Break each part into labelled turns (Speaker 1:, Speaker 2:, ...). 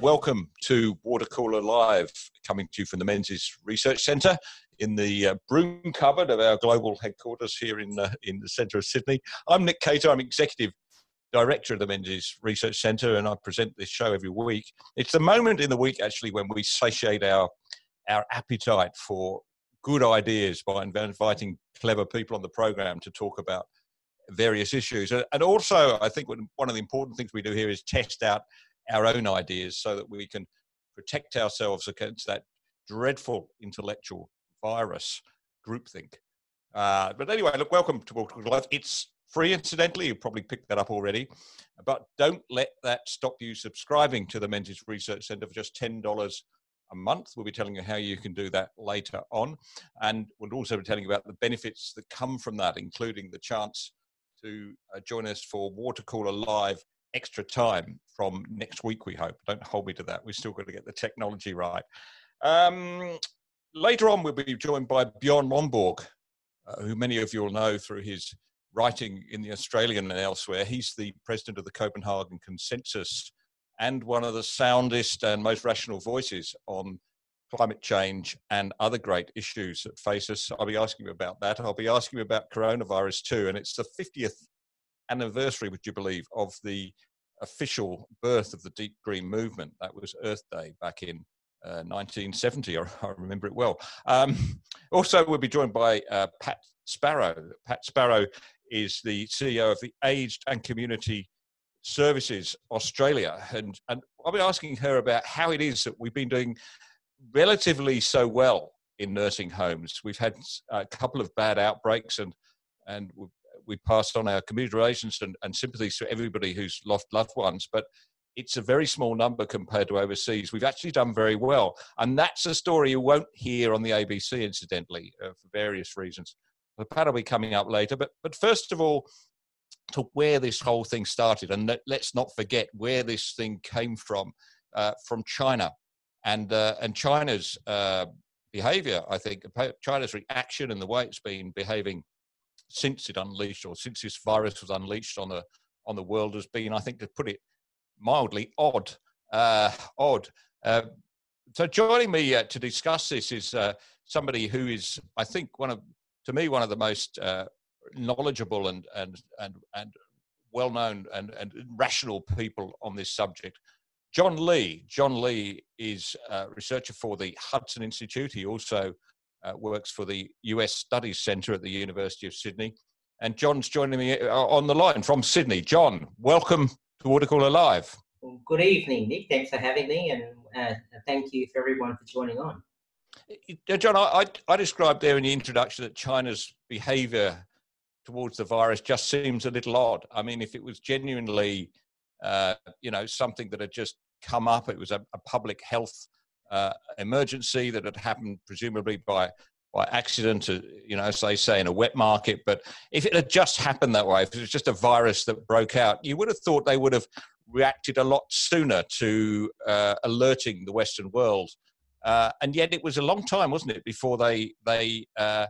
Speaker 1: welcome to Water Cooler Live, coming to you from the Menzies Research Centre in the uh, broom cupboard of our global headquarters here in, uh, in the centre of Sydney. I'm Nick Cater, I'm Executive Director of the Menzies Research Centre, and I present this show every week. It's the moment in the week, actually, when we satiate our, our appetite for good ideas by inviting clever people on the program to talk about various issues. And also, I think one of the important things we do here is test out our own ideas so that we can protect ourselves against that dreadful intellectual virus groupthink. Uh, but anyway, look, welcome to Walk Life. It's free, incidentally. You probably picked that up already. But don't let that stop you subscribing to the Menzies Research Centre for just $10 a month. We'll be telling you how you can do that later on. And we'll also be telling you about the benefits that come from that, including the chance to uh, join us for Water Cooler Live extra time from next week, we hope. Don't hold me to that. We've still got to get the technology right. Um, later on, we'll be joined by Bjorn Lomborg, uh, who many of you will know through his writing in the Australian and elsewhere. He's the president of the Copenhagen Consensus and one of the soundest and most rational voices on climate change and other great issues that face us. I'll be asking you about that. I'll be asking you about coronavirus too. And it's the 50th anniversary, would you believe, of the official birth of the Deep Green Movement. That was Earth Day back in uh, 1970. I, remember it well. Um, also, we'll be joined by uh, Pat Sparrow. Pat Sparrow is the CEO of the Aged and Community Services Australia, and and I'll be asking her about how it is that we've been doing relatively so well in nursing homes. We've had a couple of bad outbreaks, and and we pass on our commiserations and, and sympathies to everybody who's lost loved ones, but it's a very small number compared to overseas. We've actually done very well. And that's a story you won't hear on the ABC, incidentally, uh, for various reasons. Pat will be coming up later. But, but first of all, to where this whole thing started. And let's not forget where this thing came from, uh, from China. And, uh, and China's uh, behavior, I think, China's reaction and the way it's been behaving since it unleashed or since this virus was unleashed on the on the world has been, I think, to put it mildly, odd. Uh, odd. Uh, so joining me uh, to discuss this is uh, somebody who is, I think, one of to me one of the most uh, knowledgeable and and and and well known and, and rational people on this subject. John Lee. John Lee is a researcher for the Hudson Institute. He also uh, works for the US Studies Centre at the University of Sydney. And John's joining me uh, on the line from Sydney. John, welcome to Water Cooler Live.
Speaker 2: Well, good evening, Nick. Thanks for having me, and uh, thank you for everyone for joining on.
Speaker 1: John, I, I, described there in the introduction that China's behaviour towards the virus just seems a little odd. I mean, if it was genuinely, uh, you know, something that had just come up, it was a, a public health uh, emergency that had happened presumably by by accident, uh, you know, as they say in a wet market. But if it had just happened that way, if it was just a virus that broke out, you would have thought they would have reacted a lot sooner to uh, alerting the Western world. Uh, and yet, it was a long time, wasn't it, before they they uh,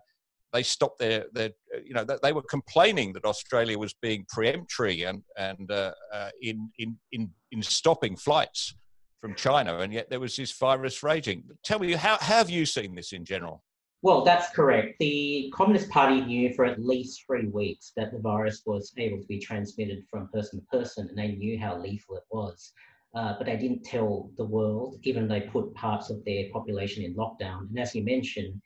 Speaker 1: they stopped their their you know they were complaining that Australia was being peremptory and and uh, uh, in in in in stopping flights from China, and yet there was this virus raging. Tell me, how, how have you seen this in general?
Speaker 2: Well, that's correct. The Communist Party knew for at least three weeks that the virus was able to be transmitted from person to person, and they knew how lethal it was. Uh, but they didn't tell the world, even they put parts of their population in lockdown. And as you mentioned,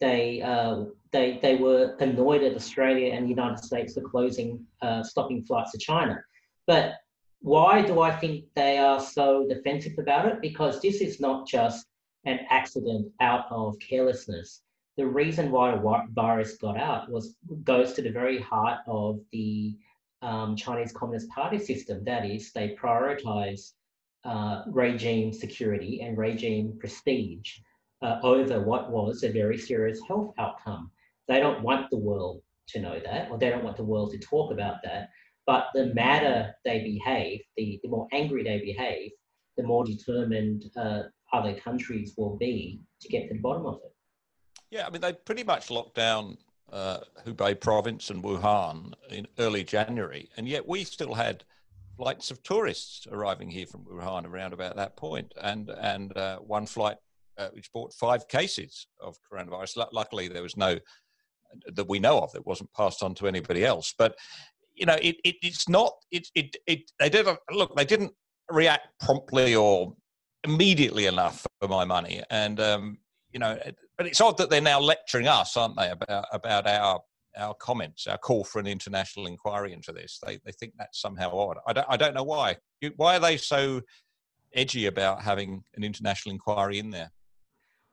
Speaker 2: they uh, they they were annoyed at Australia and the United States for closing, uh, stopping flights to China. But why do I think they are so defensive about it? Because this is not just an accident out of carelessness. The reason why a virus got out was goes to the very heart of the um, Chinese Communist Party system. That is, they prioritize uh, regime security and regime prestige uh, over what was a very serious health outcome. They don't want the world to know that, or they don't want the world to talk about that. But the madder they behave, the, the more angry they behave, the more determined uh, other countries will be to get to the bottom of it.
Speaker 1: Yeah, I mean, they pretty much locked down uh, Hubei province and Wuhan in early January, and yet we still had flights of tourists arriving here from Wuhan around about that point, and and uh, one flight uh, which brought five cases of coronavirus. L- luckily, there was no that we know of that wasn't passed on to anybody else. But you know, it, it it's not it it it they didn't look they didn't react promptly or immediately enough for my money, and um, you know, but it's odd that they're now lecturing us, aren't they, about about our our comments, our call for an international inquiry into this. They they think that's somehow odd. I don't I don't know why. Why are they so edgy about having an international inquiry in there?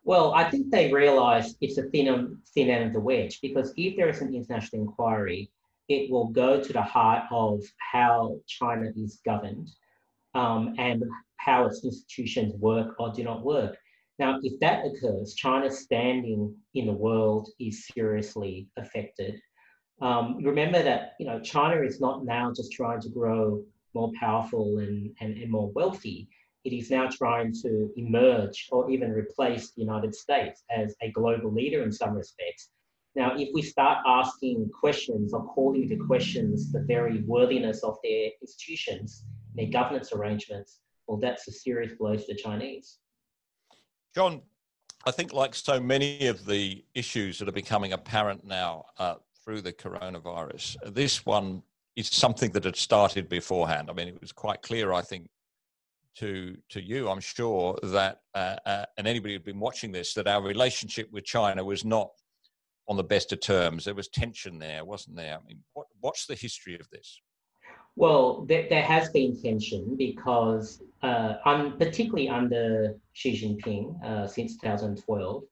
Speaker 2: Well, I think they realise it's a thin, thin end of the wedge because if there is an international inquiry, it will go to the heart of how China is governed um, and how its institutions work or do not work. Now, if that occurs, China's standing in the world is seriously affected. Um, remember that you know China is not now just trying to grow more powerful and, and, and more wealthy it is now trying to emerge or even replace the United States as a global leader in some respects. Now, if we start asking questions or calling into questions the very worthiness of their institutions, their governance arrangements, well, that's a serious blow to the Chinese.
Speaker 1: John, I think, like so many of the issues that are becoming apparent now uh, through the coronavirus, this one is something that had started beforehand. I mean, it was quite clear, I think, to to you, I'm sure that uh, uh, and anybody who'd been watching this, that our relationship with China was not on the best of terms. There was tension there, wasn't there? I mean, what, what's the history of this?
Speaker 2: Well, there, there has been tension because, uh, particularly under Xi Jinping uh, since 2012,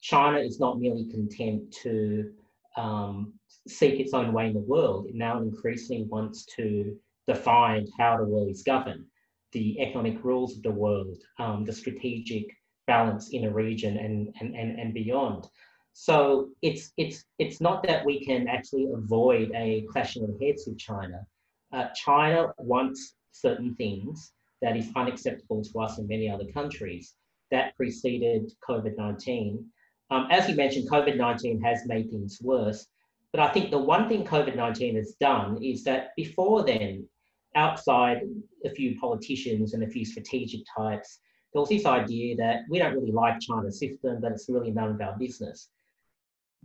Speaker 2: China is not merely content to um, seek its own way in the world. It now increasingly wants to define how the world is governed the economic rules of the world, um, the strategic balance in a region and, and, and, and beyond. So it's, it's, it's not that we can actually avoid a clashing of heads with China. Uh, China wants certain things that is unacceptable to us and many other countries. That preceded COVID 19. Um, as you mentioned, COVID 19 has made things worse. But I think the one thing COVID 19 has done is that before then, outside a few politicians and a few strategic types, there was this idea that we don't really like China's system, but it's really none of our business.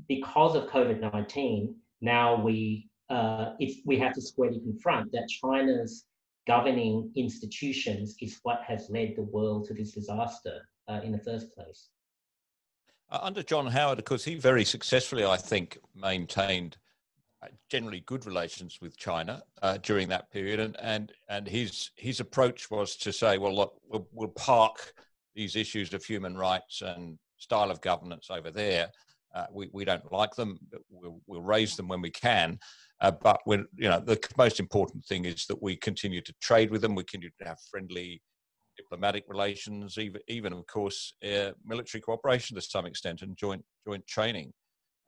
Speaker 2: Because of COVID 19, now we, uh, we have to squarely confront that China's governing institutions is what has led the world to this disaster uh, in the first place.
Speaker 1: Uh, under John Howard, of course, he very successfully, I think, maintained uh, generally good relations with China uh, during that period, and and and his his approach was to say, well, look, we'll, we'll park these issues of human rights and style of governance over there. Uh, we we don't like them. We'll we'll raise them when we can. Uh, but when you know the most important thing is that we continue to trade with them. We continue to have friendly diplomatic relations, even even of course uh, military cooperation to some extent, and joint joint training.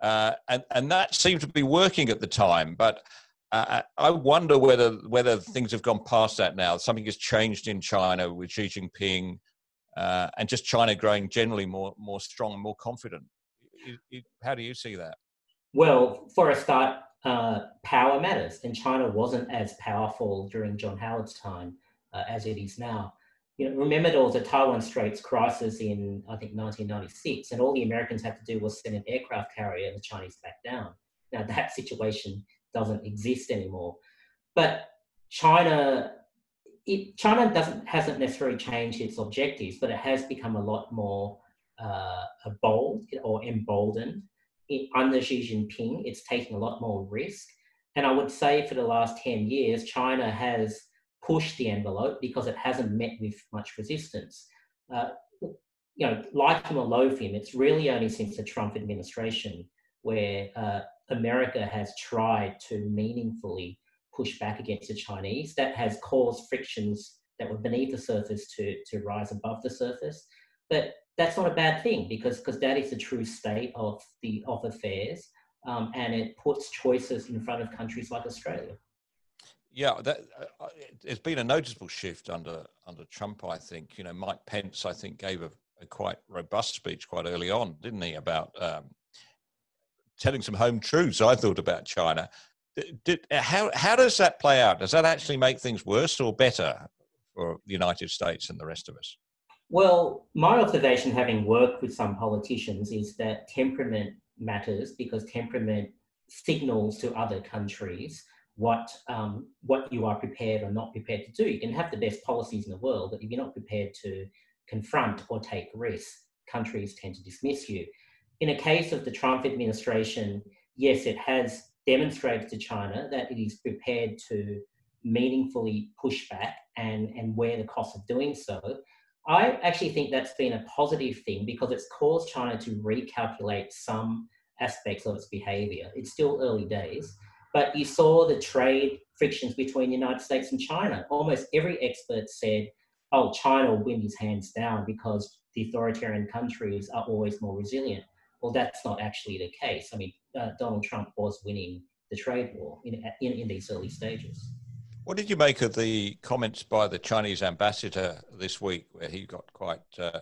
Speaker 1: Uh, and, and that seemed to be working at the time. But uh, I wonder whether whether things have gone past that now. Something has changed in China with Xi Jinping, uh, and just China growing generally more more strong and more confident. How do you see that?
Speaker 2: Well, for a start, uh, power matters, and China wasn't as powerful during John Howard's time uh, as it is now you know, remember there was a Taiwan Straits crisis in, I think, 1996, and all the Americans had to do was send an aircraft carrier and the Chinese back down. Now, that situation doesn't exist anymore. But China, it, China doesn't, hasn't necessarily changed its objectives, but it has become a lot more uh, bold or emboldened. It, under Xi Jinping, it's taking a lot more risk. And I would say for the last 10 years, China has pushed the envelope because it hasn't met with much resistance. Uh, you know, like him or loathe him, it's really only since the Trump administration where uh, America has tried to meaningfully push back against the Chinese. That has caused frictions that were beneath the surface to, to rise above the surface. But that's not a bad thing because because that is the true state of the of affairs, um, and it puts choices in front of countries like Australia.
Speaker 1: Yeah, that, uh, it's been a noticeable shift under under Trump. I think you know Mike Pence. I think gave a, a quite robust speech quite early on, didn't he, about um, telling some home truths. I thought about China. did, how how does that play out? Does that actually make things worse or better for the United States and the rest of us?
Speaker 2: Well, my observation, having worked with some politicians, is that temperament matters because temperament signals to other countries what um, what you are prepared or not prepared to do. You can have the best policies in the world, but if you're not prepared to confront or take risks, countries tend to dismiss you. In a case of the Trump administration, yes, it has demonstrated to China that it is prepared to meaningfully push back and, and wear the cost of doing so. I actually think that's been a positive thing because it's caused China to recalculate some aspects of its behavior. It's still early days, but you saw the trade frictions between the United States and China. Almost every expert said, oh, China will win his hands down because the authoritarian countries are always more resilient. Well, that's not actually the case. I mean, uh, Donald Trump was winning the trade war in, in, in these early stages.
Speaker 1: What did you make of the comments by the Chinese ambassador this week, where he got quite uh,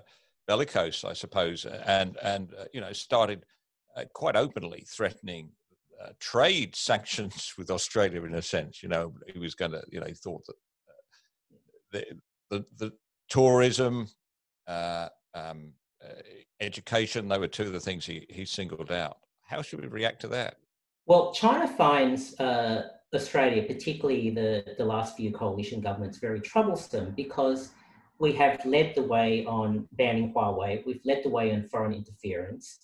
Speaker 1: bellicose, I suppose, and and uh, you know started uh, quite openly threatening uh, trade sanctions with Australia in a sense. You know, he was going to, you know, he thought that uh, the, the, the tourism, uh, um, education, they were two of the things he, he singled out. How should we react to that?
Speaker 2: Well, China finds uh, Australia, particularly the, the last few coalition governments, very troublesome because we have led the way on banning Huawei, we've led the way on foreign interference,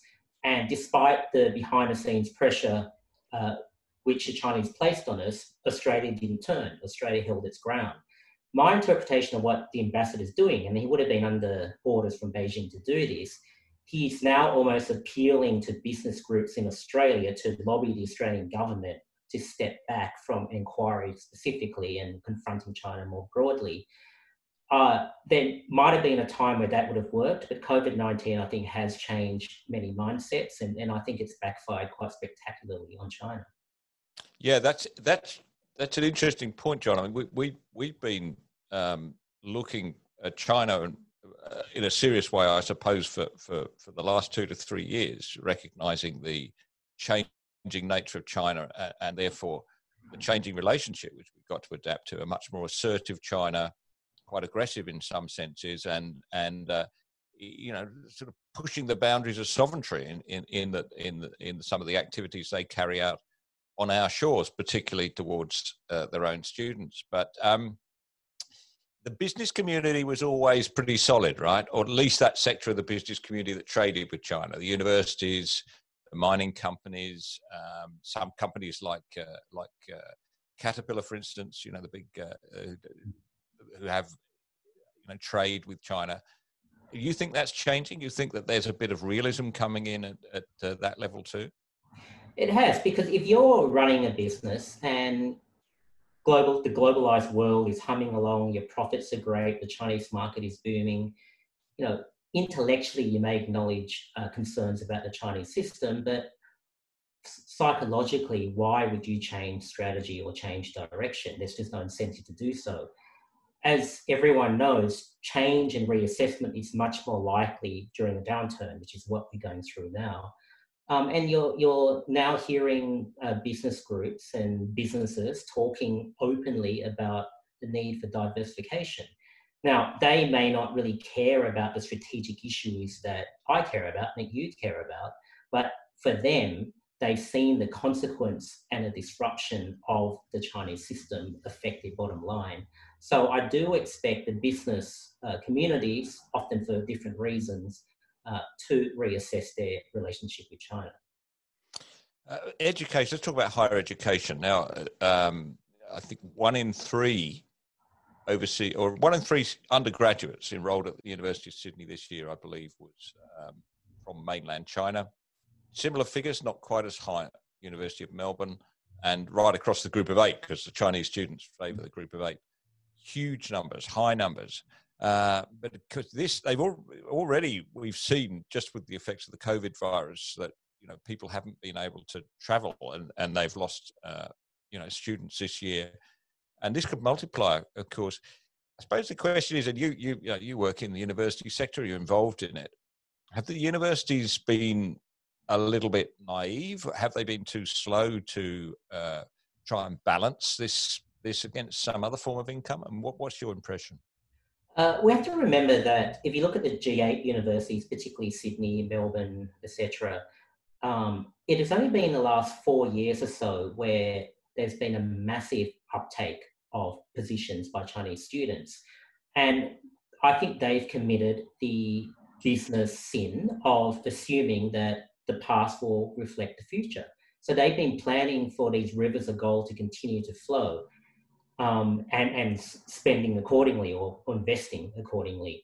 Speaker 2: and despite the behind the scenes pressure uh, which the Chinese placed on us, Australia didn't turn. Australia held its ground. My interpretation of what the ambassador is doing, and he would have been under orders from Beijing to do this, he's now almost appealing to business groups in Australia to lobby the Australian government to step back from inquiry specifically and confronting China more broadly. Uh, there might have been a time where that would have worked, but COVID 19, I think, has changed many mindsets, and, and I think it's backfired quite spectacularly on China.
Speaker 1: Yeah, that's that's that's an interesting point, John. I mean, we, we we've been um, looking at China and, uh, in a serious way, I suppose, for, for for the last two to three years, recognizing the changing nature of China and, and therefore the changing relationship, which we've got to adapt to, a much more assertive China quite aggressive in some senses, and and uh, you know sort of pushing the boundaries of sovereignty in in in the, in the, in some of the activities they carry out on our shores, particularly towards uh, their own students. But um, the business community was always pretty solid, right? Or at least that sector of the business community that traded with China, the universities, mining companies, um, some companies like uh, like uh, Caterpillar, for instance, you know, the big uh, uh who have you know trade with China. You think that's changing? You think that there's a bit of realism coming in at, at uh, that level too?
Speaker 2: It has because if you're running a business and global the globalized world is humming along, your profits are great, the Chinese market is booming, you know, intellectually you may acknowledge uh, concerns about the Chinese system, but psychologically, why would you change strategy or change direction? There's just no incentive to do so as everyone knows, change and reassessment is much more likely during a downturn, which is what we're going through now. Um, and you're, you're now hearing uh, business groups and businesses talking openly about the need for diversification. Now, they may not really care about the strategic issues that I care about, and that you care about, but for them, they've seen the consequence and the disruption of the Chinese system affect their bottom line. So I do expect the business uh, communities, often for different reasons, uh, to reassess their relationship with China.
Speaker 1: Uh, education, let's talk about higher education. Now, um, I think one in three overseas, or one in three undergraduates enrolled at the University of Sydney this year, I believe, was um, from mainland China. Similar figures, not quite as high at University of Melbourne, and right across the group of eight, because the Chinese students favour the group of eight. Huge numbers, high numbers. Uh, but because this, they've al- already we've seen just with the effects of the COVID virus that you know people haven't been able to travel and, and they've lost uh, you know students this year, and this could multiply, of course. I suppose the question is, and you you you, know, you work in the university sector, you're involved in it. Have the universities been a little bit naive? Have they been too slow to uh, try and balance this this against some other form of income? And what, what's your impression?
Speaker 2: Uh, we have to remember that if you look at the G8 universities, particularly Sydney, Melbourne, etc., um, it has only been the last four years or so where there's been a massive uptake of positions by Chinese students. And I think they've committed the business sin of assuming that the past will reflect the future. So they've been planning for these rivers of gold to continue to flow um, and, and spending accordingly or, investing accordingly.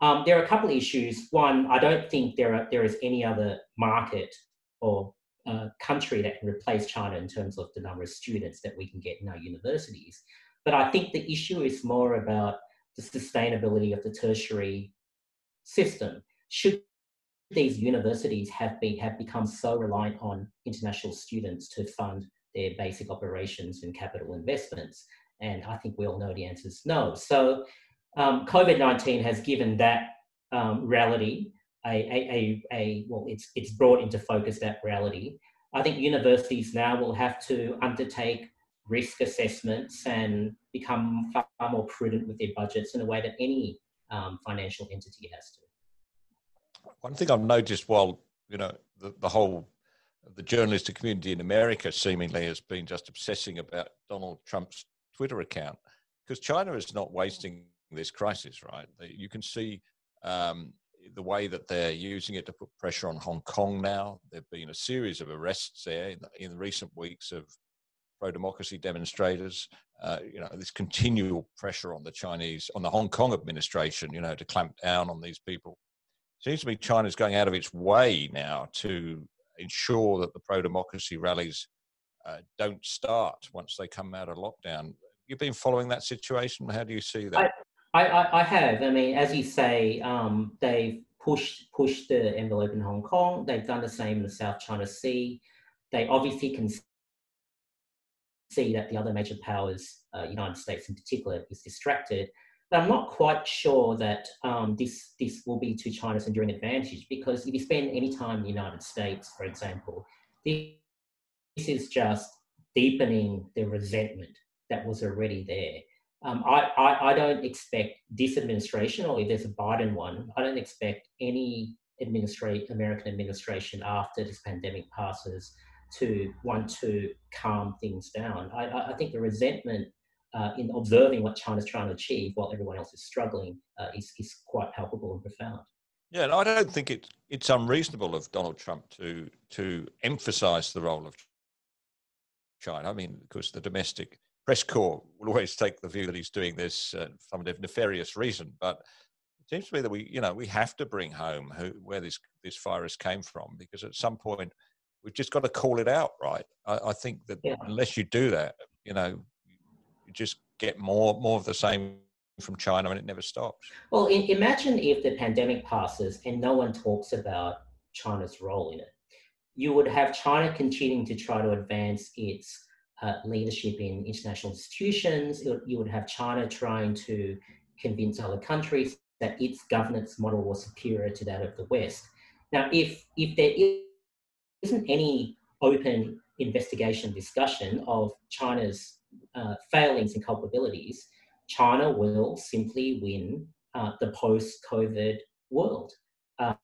Speaker 2: Um, there are a couple of issues. One, I don't think there are, there is any other market or country that can replace China in terms of the number of students that we can get in our universities. But I think the issue is more about the sustainability of the tertiary system. Should these universities have been have become so reliant on international students to fund their basic operations and capital investments? And I think we all know the answer is no. So um, COVID 19 has given that um, reality a, a, a, a, well, it's, it's brought into focus that reality. I think universities now will have to undertake risk assessments and become far more prudent with their budgets in a way that any um, financial entity has to.
Speaker 1: One thing I've noticed while, you know, the, the whole the journalistic community in America seemingly has been just obsessing about Donald Trump's Twitter account because China is not wasting this crisis, right? You can see um, the way that they're using it to put pressure on Hong Kong now. There have been a series of arrests there in, in recent weeks of pro-democracy demonstrators. Uh, you know, this continual pressure on the Chinese, on the Hong Kong administration, you know, to clamp down on these people. Seems to me China's going out of its way now to ensure that the pro-democracy rallies uh, don't start once they come out of lockdown. You've been following that situation. How do you see that?
Speaker 2: I, I, I have. I mean, as you say, um, they've pushed pushed the envelope in Hong Kong. They've done the same in the South China Sea. They obviously can see that the other major powers, uh, United States in particular, is distracted. But I'm not quite sure that um, this this will be to China's enduring advantage because if you spend any time in the United States, for example, this is just deepening the resentment that was already there. Um, I, I, I, don't expect this administration, or if there's a Biden one, I don't expect any American administration after this pandemic passes to want to calm things down. I, I think the resentment uh, in observing what China's trying to achieve while everyone else is struggling uh, is, is quite palpable and profound.
Speaker 1: Yeah, and I don't think it, it's unreasonable of Donald Trump to to emphasise the role of China. I mean, because the domestic press corps will always take the view that he's doing this uh, for some nefarious reason, but it seems to me that we, you know, we have to bring home who, where this this virus came from because at some point we've just got to call it out, right? I, I think that yeah. unless you do that, you know, you just get more more of the same from China and it never stops.
Speaker 2: Well, imagine if the pandemic passes and no one talks about China's role in it. You would have China continuing to try to advance its uh, leadership in international institutions. You would have China trying to convince other countries that its governance model was superior to that of the West. Now, if if there isn't any open investigation discussion of China's uh, failings and culpabilities, China will simply win uh, the post-COVID world. Uh,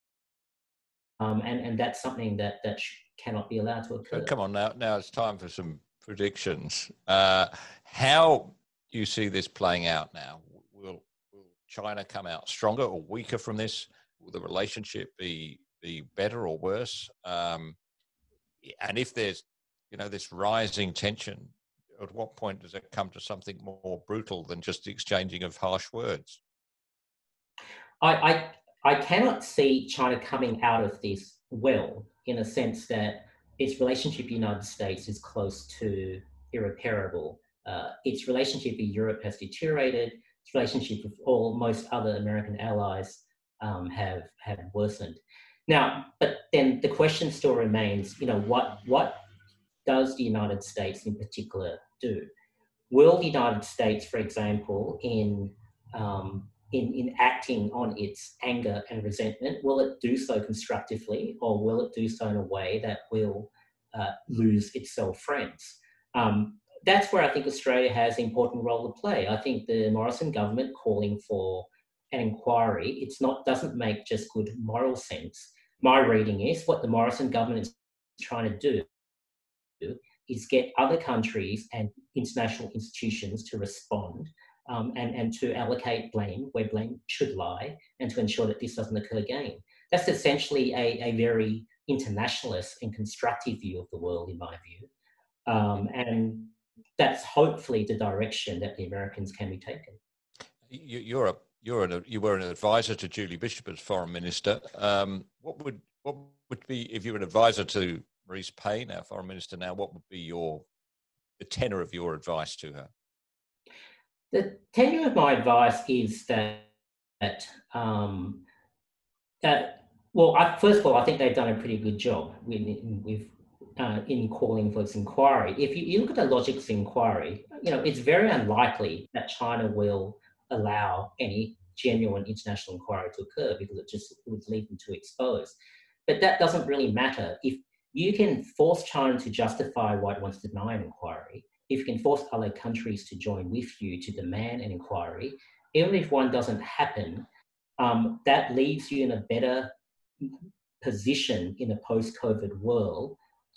Speaker 2: um, and, and that's something that, that cannot be allowed to occur.
Speaker 1: come on, now, now it's time for some predictions. Uh, how you see this playing out now? Will, will China come out stronger or weaker from this? Will the relationship be be better or worse? Um, and if there's you know this rising tension, at what point does it come to something more brutal than just the exchanging of harsh words?
Speaker 2: I, I, I cannot see China coming out of this well, in a sense that its relationship with the United States is close to irreparable. Uh, its relationship with Europe has deteriorated. Its relationship with all most other American allies um, have have worsened. Now, but then the question still remains, you know, what, what does the United States in particular do? Will the United States, for example, in, um, in, in acting on its anger and resentment, will it do so constructively or will it do so in a way that will uh, lose itself friends? Um, that's where I think Australia has an important role to play. I think the Morrison government calling for an inquiry, it's not doesn't make just good moral sense. My reading is what the Morrison government is trying to do is get other countries and international institutions to respond um, and, and to allocate blame where blame should lie and to ensure that this doesn't occur again. That's essentially a, a very internationalist and constructive view of the world, in my view. Um, and that's hopefully the direction that the Americans can be taken.
Speaker 1: You, are you're an, you were an advisor to Julie Bishop as foreign minister. Um, what would what would be if you were an advisor to Marise Payne, our foreign minister now? What would be your the tenor of your advice to her?
Speaker 2: The tenor of my advice is that, that um, that well, I, first of all, I think they've done a pretty good job with, with uh, in calling for this inquiry. If you, you look at the logic of the inquiry, you know, it's very unlikely that China will allow any genuine international inquiry to occur because it just would leave them too exposed. But that doesn't really matter. If you can force China to justify why it wants to deny an inquiry, if you can force other countries to join with you to demand an inquiry, even if one doesn't happen, um, that leaves you in a better position in a post-COVID world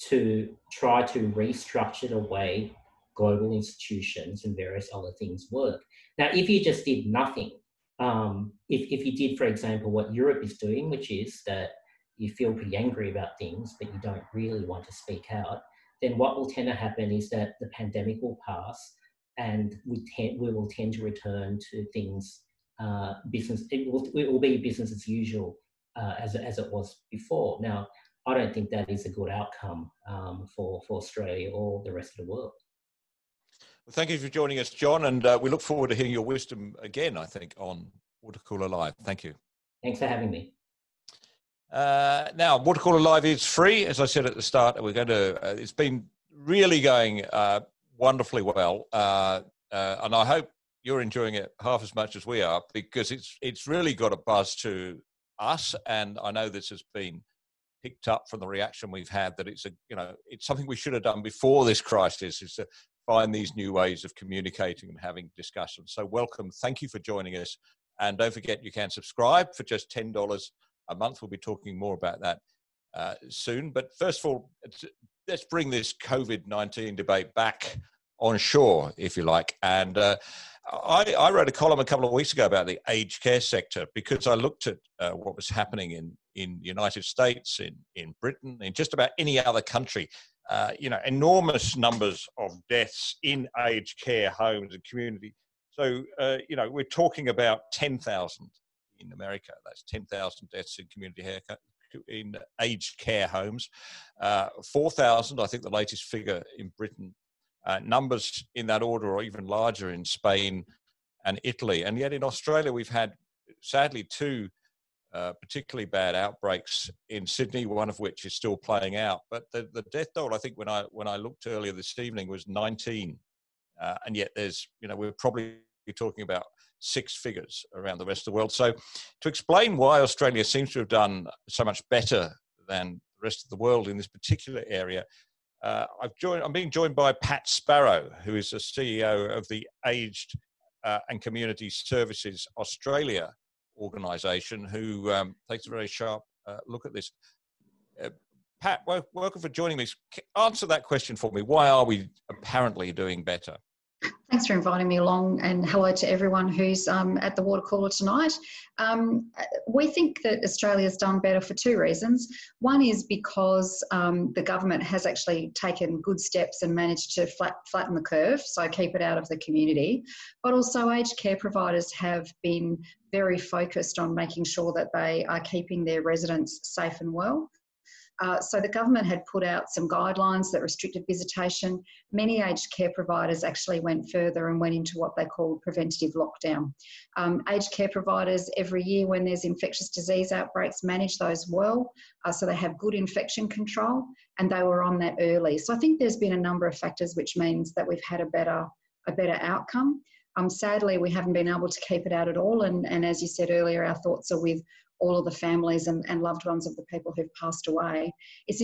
Speaker 2: to try to restructure the way global institutions and various other things work. Now, if you just did nothing, um, if, if you did, for example, what Europe is doing, which is that you feel pretty angry about things, but you don't really want to speak out, then what will tend to happen is that the pandemic will pass and we, tend, we will tend to return to things, uh, business, it will, it will be business as usual uh, as, as it was before. Now, I don't think that is a good outcome um, for, for Australia or the rest of the world.
Speaker 1: Well, thank you for joining us, John, and uh, we look forward to hearing your wisdom again, I think, on Water Cooler Live. Thank you.
Speaker 2: Thanks for having me.
Speaker 1: Uh, now, Watercooler Live is free, as I said at the start. We're going to. Uh, it's been really going uh, wonderfully well, uh, uh, and I hope you're enjoying it half as much as we are because it's it's really got a buzz to us, and I know this has been picked up from the reaction we've had that it's a you know it's something we should have done before this crisis is to find these new ways of communicating and having discussions. So, welcome. Thank you for joining us. And don't forget, you can subscribe for just $10 a month. We'll be talking more about that uh, soon. But first of all, let's bring this COVID 19 debate back on shore, if you like. And uh, I, I, wrote a column a couple of weeks ago about the aged care sector because I looked at uh, what was happening in in the United States, in in Britain, in just about any other country, uh, you know, enormous numbers of deaths in aged care homes and community. So, uh, you know, we're talking about 10,000 in America. That's 10,000 deaths in community haircut, in aged care homes. Uh, 4,000, I think the latest figure in Britain. Uh, numbers in that order are even larger in Spain and Italy. And yet in Australia, we've had sadly two uh, particularly bad outbreaks in Sydney, one of which is still playing out. But the, the death toll, I think, when I when I looked earlier this evening, was 19, uh, and yet there's you know we're probably talking about six figures around the rest of the world. So, to explain why Australia seems to have done so much better than the rest of the world in this particular area. Uh, I've joined, I'm being joined by Pat Sparrow, who is the CEO of the Aged uh, and Community Services Australia organisation who um, takes a very sharp uh, look at this. Uh, Pat, welcome for joining me. Answer that question for me. Why are we apparently doing better?
Speaker 3: Thanks for inviting me along, and hello to everyone who's um, at the water cooler tonight. Um, we think that Australia's done better for two reasons. One is because um, the government has actually taken good steps and managed to flat, flatten the curve, so keep it out of the community. But also, aged care providers have been very focused on making sure that they are keeping their residents safe and well. Uh, so the government had put out some guidelines that restricted visitation. Many aged care providers actually went further and went into what they called preventative lockdown. Um, aged care providers every year when there's infectious disease outbreaks manage those well, uh, so they have good infection control and they were on that early. So I think there's been a number of factors which means that we've had a better a better outcome. Um, sadly, we haven't been able to keep it out at all. And, and as you said earlier, our thoughts are with all of the families and, and loved ones of the people who've passed away. It's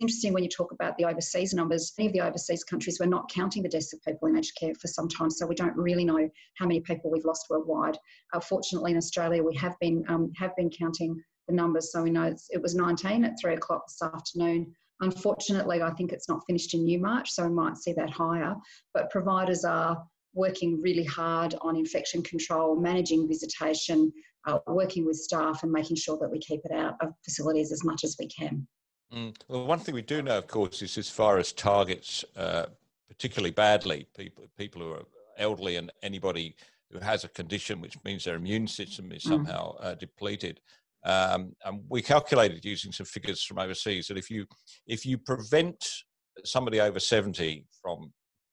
Speaker 3: interesting when you talk about the overseas numbers. Many of the overseas countries were not counting the deaths of people in aged care for some time, so we don't really know how many people we've lost worldwide. Uh, fortunately, in Australia, we have been um, have been counting the numbers, so we know it was 19 at three o'clock this afternoon. Unfortunately, I think it's not finished in New Newmarch, so we might see that higher. But providers are working really hard on infection control, managing visitation, uh, working with staff, and making sure that we keep it out of facilities as much as we can.
Speaker 1: Mm. Well, one thing we do know, of course, is as far as targets uh, particularly badly people people who are elderly and anybody who has a condition which means their immune system is mm. somehow uh, depleted. Um, and we calculated using some figures from overseas that if you if you prevent somebody over 70 from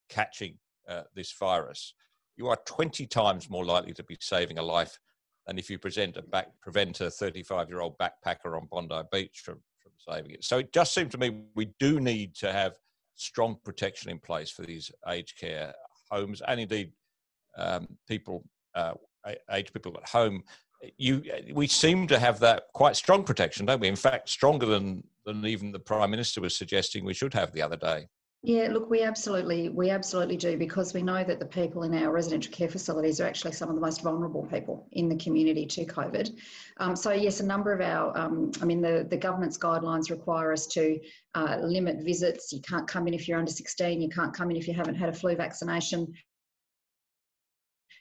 Speaker 1: catching uh, this virus, you are 20 times more likely to be saving a life than if you present a back, prevent a 35 year old backpacker on Bondi Beach from, from saving it. So it just seems to me we do need to have strong protection in place for these aged care homes and indeed um, people, uh, aged people at home. You, we seem to have that quite strong protection, don't we? In fact, stronger than than even the prime minister was suggesting we should have the other day.
Speaker 3: Yeah, look, we absolutely, we absolutely do because we know that the people in our residential care facilities are actually some of the most vulnerable people in the community to COVID. Um, so yes, a number of our, um, I mean, the, the government's guidelines require us to uh, limit visits. You can't come in if you're under 16. You can't come in if you haven't had a flu vaccination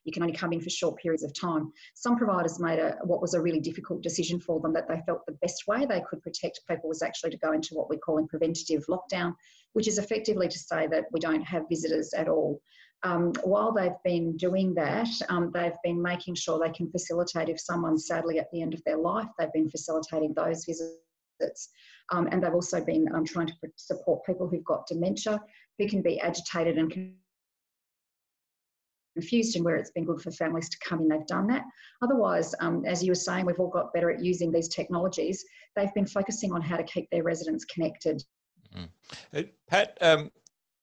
Speaker 3: you can only come in for short periods of time. Some providers made a, what was a really difficult decision for them that they felt the best way they could protect people was actually to go into what we call in preventative lockdown, which is effectively to say that we don't have visitors at all. Um, while they've been doing that, um, they've been making sure they can facilitate if someone's sadly at the end of their life, they've been facilitating those visits. Um, and they've also been um, trying to support people who've got dementia, who can be agitated and confused and where it's been good for families to come in, they've done that. Otherwise, um, as you were saying, we've all got better at using these technologies. They've been focusing on how to keep their residents connected.
Speaker 1: Mm. Uh, Pat, um,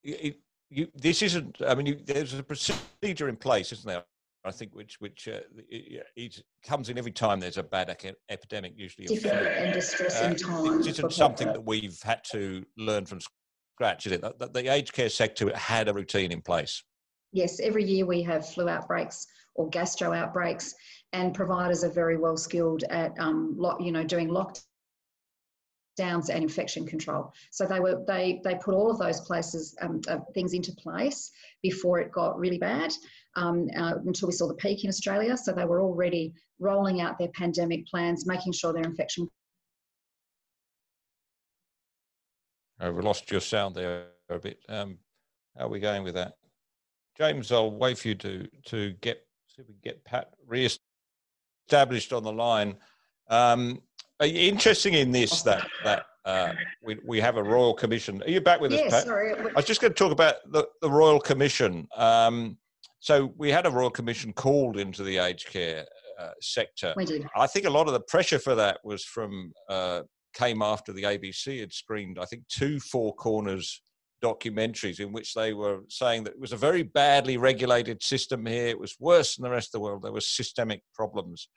Speaker 1: you, you, this isn't, I mean, you, there's a procedure in place, isn't there? I think which which uh, it, it, comes in every time there's a bad epidemic, usually.
Speaker 3: Difficult and distressing uh, time.
Speaker 1: It isn't something that we've had to learn from scratch, is it? The, the aged care sector had a routine in place
Speaker 3: yes, every year we have flu outbreaks or gastro outbreaks, and providers are very well skilled at um, you know doing lockdowns and infection control. So they were they they put all of those places um, uh, things into place before it got really bad. Um, uh, until we saw the peak in Australia, so they were already rolling out their pandemic plans, making sure their infection.
Speaker 1: Oh, we lost your sound there a bit. Um, how are we going with that? James, I'll wait for you to to get see if we get Pat re-established on the line. Um, interesting in this that that uh, we we have a royal commission. Are you back with
Speaker 3: yes,
Speaker 1: us, Pat?
Speaker 3: Sorry.
Speaker 1: I was just going to talk about the, the royal commission. Um, so we had a royal commission called into the aged care uh, sector.
Speaker 3: We did.
Speaker 1: I think a lot of the pressure for that was from uh, came after the ABC had screened. I think two Four Corners documentaries in which they were saying that it was a very badly regulated system here. It was worse than the rest of the world. There were systemic problems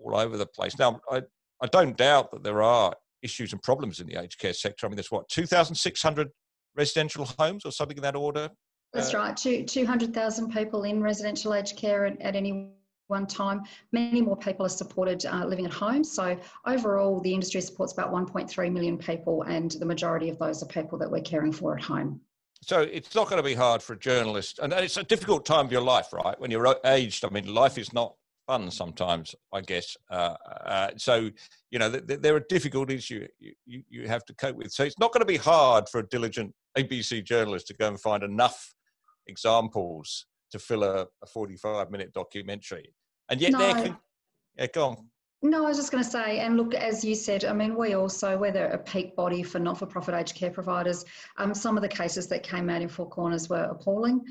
Speaker 1: all over the place. Now, I, I don't doubt that there are issues and problems in the aged care sector. I mean, there's what, 2,600 residential homes or something in that order?
Speaker 3: That's uh, right. Two, 200,000 people in residential aged care at, at any one time. Many more people are supported uh, living at home. So overall, the industry supports about 1.3 million people, and the majority of those are people that we're caring for at home.
Speaker 1: So it's not going to be hard for a journalist, and it's a difficult time of your life, right? When you're aged, I mean, life is not fun sometimes, I guess. Uh, uh, so you know, th- th- there are difficulties you, you you have to cope with. So it's not going to be hard for a diligent ABC journalist to go and find enough examples to fill a, a 45 minute documentary. And yet, no. there can, yeah, go on.
Speaker 3: No, I was just going to say, and look, as you said, I mean, we also, we're a peak body for not for profit aged care providers. Um, some of the cases that came out in Four Corners were appalling.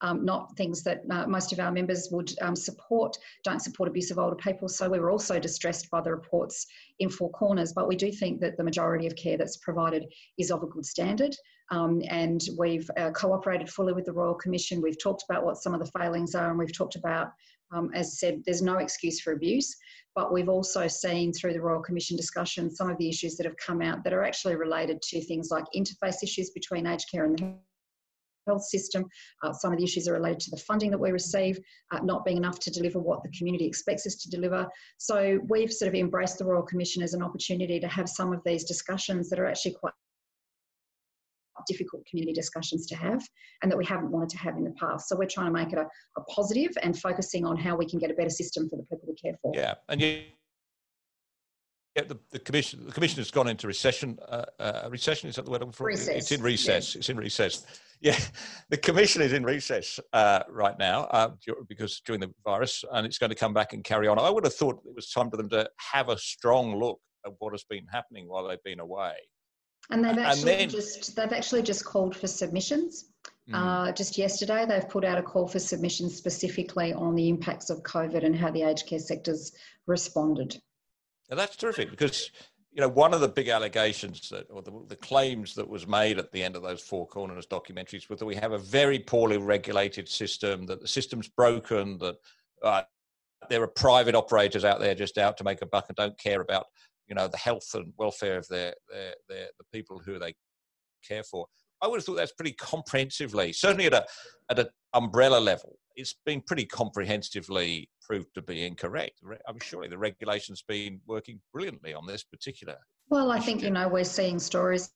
Speaker 3: Um, not things that uh, most of our members would um, support, don't support abuse of older people. So we were also distressed by the reports in Four Corners, but we do think that the majority of care that's provided is of a good standard. Um, and we've uh, cooperated fully with the Royal Commission. We've talked about what some of the failings are, and we've talked about Um, as said, there's no excuse for abuse, but we've also seen through the Royal Commission discussion some of the issues that have come out that are actually related to things like interface issues between aged care and the health system. Uh, some of the issues are related to the funding that we receive, uh, not being enough to deliver what the community expects us to deliver. So we've sort of embraced the Royal Commission as an opportunity to have some of these discussions that are actually quite difficult community discussions to have and that we haven't wanted to have in the past. So we're trying to make it a, a positive and focusing on how we can get a better system for the people we care for.
Speaker 1: Yeah, and you. Yeah, the, the commission the commission has gone into recession. Uh, uh, recession is that the word I'm for?
Speaker 3: Recess.
Speaker 1: It's in recess. Yeah. It's in recess. Yeah, the commission is in recess uh, right now uh, because during the virus, and it's going to come back and carry on. I would have thought it was time for them to have a strong look at what has been happening while they've been away.
Speaker 3: And they've actually and then, just they've actually just called for submissions. Mm. Uh, just yesterday, they've put out a call for submissions specifically on the impacts of COVID and how the aged care sector's responded.
Speaker 1: Now that's terrific because you know one of the big allegations that or the, the, claims that was made at the end of those four corners documentaries was that we have a very poorly regulated system, that the system's broken, that uh, there are private operators out there just out to make a buck and don't care about you know the health and welfare of their, their, their the people who they care for. I would have thought that's pretty comprehensively, certainly at a at an umbrella level, it's been pretty comprehensively proved to be incorrect. I mean, surely the regulation's been working brilliantly on this particular.
Speaker 3: Well, I think you know we're seeing stories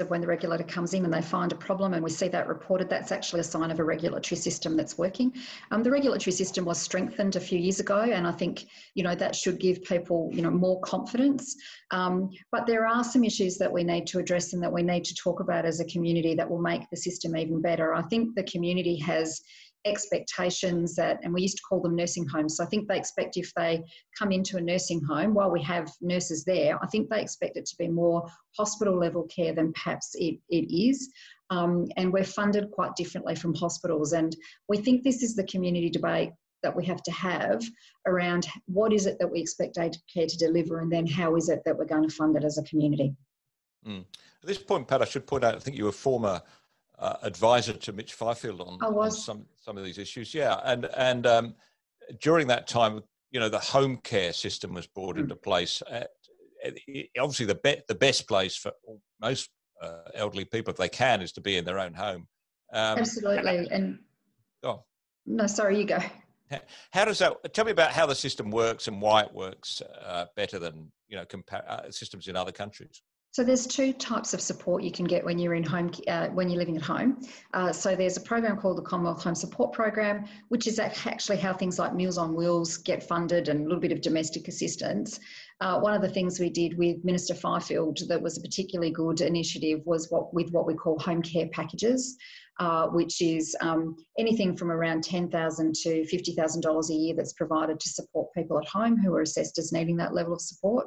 Speaker 3: of when the regulator comes in and they find a problem and we see that reported, that's actually a sign of a regulatory system that's working. Um, the regulatory system was strengthened a few years ago and I think, you know, that should give people, you know, more confidence. Um, but there are some issues that we need to address and that we need to talk about as a community that will make the system even better. I think the community has expectations that, and we used to call them nursing homes. So I think they expect if they come into a nursing home, while we have nurses there, I think they expect it to be more hospital level care than perhaps it, it is. Um, and we're funded quite differently from hospitals. And we think this is the community debate that we have to have around what is it that we expect aged care to deliver, and then how is it that we're going to fund it as a community.
Speaker 1: Mm. At this point, Pat, I should point out, I think you were former uh, advisor to Mitch Fifield on, on, some some of these issues. Yeah, and and um, during that time, you know, the home care system was brought mm. into place. At, obviously, the be- the best place for most uh, elderly people, if they can, is to be in their own home.
Speaker 3: Um, Absolutely, and oh. no, sorry, you go.
Speaker 1: How does that? Tell me about how the system works and why it works uh, better than you know compare, uh, systems in other countries.
Speaker 3: So there's two types of support you can get when you're in home, uh, when you're living at home. Uh, so there's a program called the Commonwealth Home Support Program, which is actually how things like Meals on Wheels get funded and a little bit of domestic assistance. Uh, one of the things we did with Minister Fifield that was a particularly good initiative was what with what we call home care packages. Uh, which is um, anything from around 10,000 to $50,000 a year that's provided to support people at home who are assessed as needing that level of support.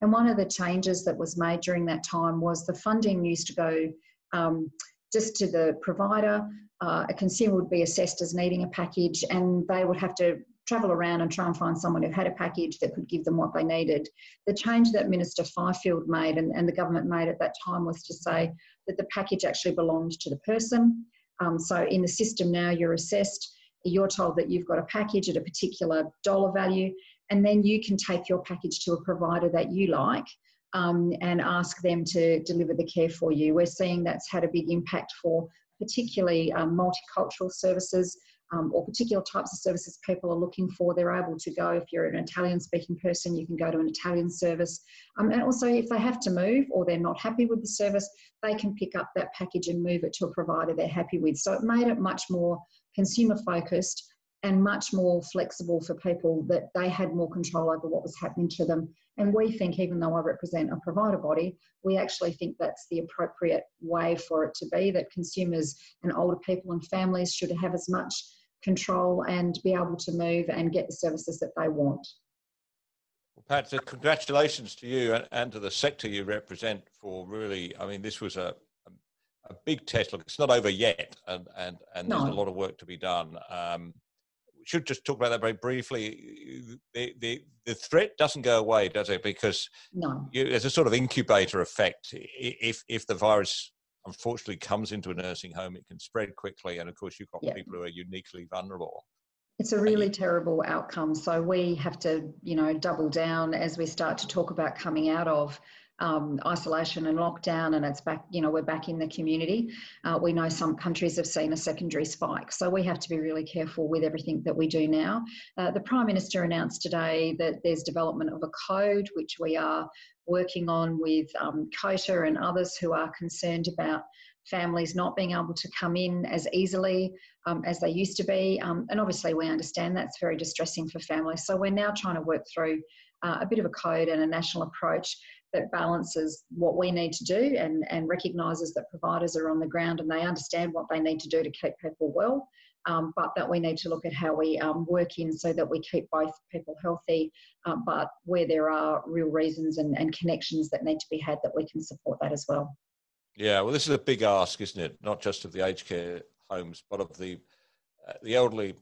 Speaker 3: And one of the changes that was made during that time was the funding used to go um, just to the provider. Uh, a consumer would be assessed as needing a package and they would have to travel around and try and find someone who had a package that could give them what they needed. The change that Minister Fifield made and, and the government made at that time was to say that the package actually belonged to the person. Um, so in the system now, you're assessed, you're told that you've got a package at a particular dollar value, and then you can take your package to a provider that you like um, and ask them to deliver the care for you. We're seeing that's had a big impact for particularly um, multicultural services um, or particular types of services people are looking for. They're able to go, if you're an Italian speaking person, you can go to an Italian service. Um, and also, if they have to move or they're not happy with the service, they can pick up that package and move it to a provider they're happy with. So it made it much more consumer focused and much more flexible for people that they had more control over what was happening to them. And we think, even though I represent a provider body, we actually think that's the appropriate way for it to be that consumers and older people and families should have as much control and be able to move and get the services that they want.
Speaker 1: Well, Pat, congratulations to you and, to the sector you represent for really, I mean, this was a, a, big test. Look, it's not over yet, and, and, and there's no. a lot of work to be done. Um, should just talk about that very briefly. The, the, the threat doesn't go away, does it? Because
Speaker 3: no.
Speaker 1: you, there's a sort of incubator effect. If, if the virus unfortunately comes into a nursing home, it can spread quickly. And of course, you've got yeah. people who are uniquely vulnerable.
Speaker 3: It's a really terrible outcome. So we have to, you know, double down as we start to talk about coming out of um, isolation and lockdown, and it's back, you know, we're back in the community. Uh, we know some countries have seen a secondary spike, so we have to be really careful with everything that we do now. Uh, the Prime Minister announced today that there's development of a code which we are working on with um, COTA and others who are concerned about families not being able to come in as easily um, as they used to be. Um, and obviously, we understand that's very distressing for families. So, we're now trying to work through uh, a bit of a code and a national approach that balances what we need to do and, and recognises that providers are on the ground and they understand what they need to do to keep people well. Um, but that we need to look at how we um, work in so that we keep both people healthy, uh, but where there are real reasons and, and connections that need to be had, that we can support that as well.
Speaker 1: Yeah, well, this is a big ask, isn't it? Not just of the aged care homes, but of the uh, the elderly,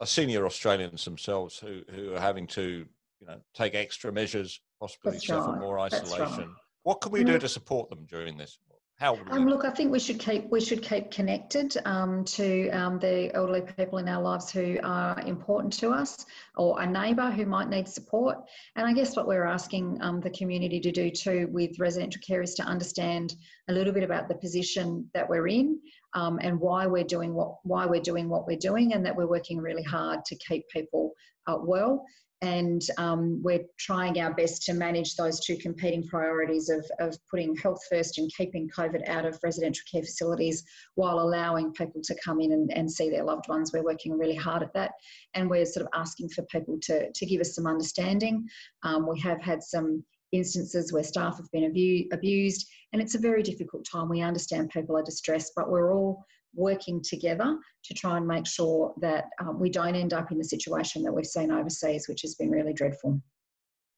Speaker 1: uh, senior Australians themselves who who are having to you know take extra measures possibly That's suffer right. more isolation. Right. What can we do to support them during this? How
Speaker 3: um, look, I think we should keep we should keep connected um, to um, the elderly people in our lives who are important to us, or a neighbour who might need support. And I guess what we're asking um, the community to do too with residential care is to understand a little bit about the position that we're in um, and why we're doing what why we're doing what we're doing, and that we're working really hard to keep people uh, well and um, we're trying our best to manage those two competing priorities of, of putting health first and keeping COVID out of residential care facilities while allowing people to come in and, and see their loved ones. We're working really hard at that and we're sort of asking for people to, to give us some understanding. Um, we have had some instances where staff have been abu- abused and it's a very difficult time. We understand people are distressed, but we're all working together to try and make sure that um, we don't end up in the situation that we've seen overseas, which has been really dreadful.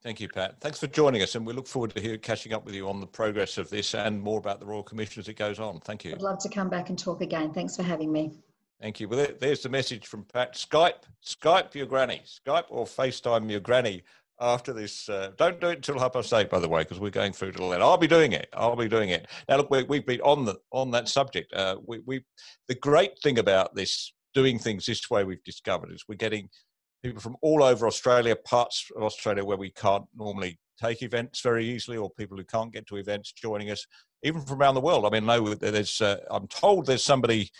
Speaker 1: Thank you, Pat. Thanks for joining us, and we look forward to hear, catching up with you on the progress of this and more about the Royal Commission as it goes on. Thank you.
Speaker 3: I'd love to come back and talk again. Thanks for having me.
Speaker 1: Thank you. Well, there's the message from Pat. Skype, Skype your granny, Skype or FaceTime your granny after this. Uh, don't do it until half past eight, by the way, because we're going through till then. I'll be doing it. I'll be doing it. Now, look, we, have been on the on that subject. Uh, we, we the great thing about this doing things this way we've discovered is we're getting people from all over Australia, parts of Australia where we can't normally take events very easily, or people who can't get to events joining us, even from around the world. I mean, no, there's. Uh, I'm told there's somebody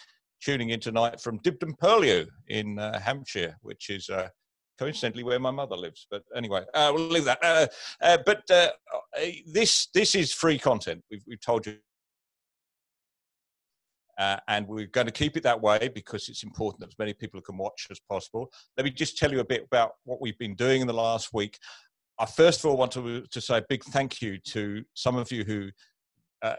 Speaker 1: tuning in tonight from Dibden Purlieu in uh, Hampshire, which is uh, coincidentally where my mother lives. But anyway, uh, we'll leave that. Uh, uh, but uh, uh, this this is free content. We've, we've told you. Uh, and we're going to keep it that way because it's important that as many people can watch as possible. Let me just tell you a bit about what we've been doing in the last week. I first of all want to, to say a big thank you to some of you who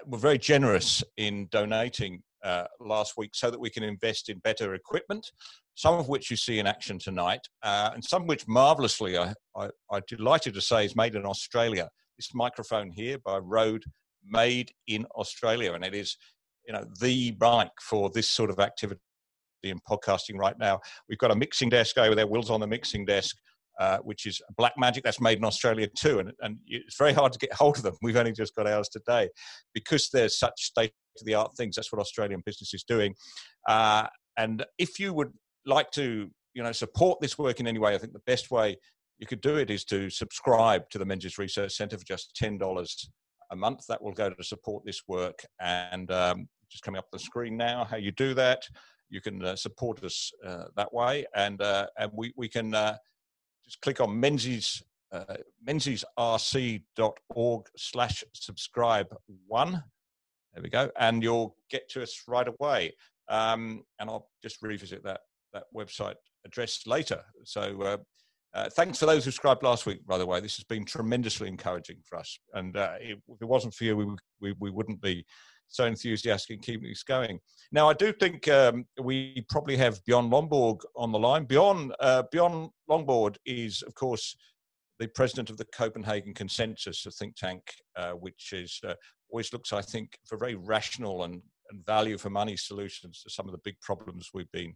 Speaker 1: were very generous in donating uh, last week so that we can invest in better equipment, some of which you see in action tonight, uh, and some which marvelously, I, I, I'm delighted to say, is made in Australia. This microphone here by Rode, made in Australia, and it is, you know, the mic for this sort of activity in podcasting right now. We've got a mixing desk over there. Will's on the mixing desk. Uh, which is Blackmagic. That's made in Australia too, and, and it's very hard to get hold of them. We've only just got ours today because there's such the art things. That's what Australian business is doing. Uh, and if you would like to, you know, support this work in any way, I think the best way you could do it is to subscribe to the Menzies Research Centre for just ten dollars a month. That will go to support this work. And um, just coming up the screen now, how you do that. You can uh, support us uh, that way, and uh, and we we can uh, just click on Menzies, uh, menziesrc.org slash subscribe one. There we go. And you'll get to us right away. Um, and I'll just revisit that, that website address later. So uh, uh, thanks for those who subscribed last week, by the way. This has been tremendously encouraging for us. And uh, if it wasn't for you, we, we, we wouldn't be so enthusiastic in keeping this going. Now, I do think um, we probably have Bjorn Lomborg on the line. Bjorn, uh, Bjorn Lomborg is, of course, the president of the Copenhagen Consensus, a think tank uh, which is uh, always looks, I think, for very rational and, and value for money solutions to some of the big problems we've been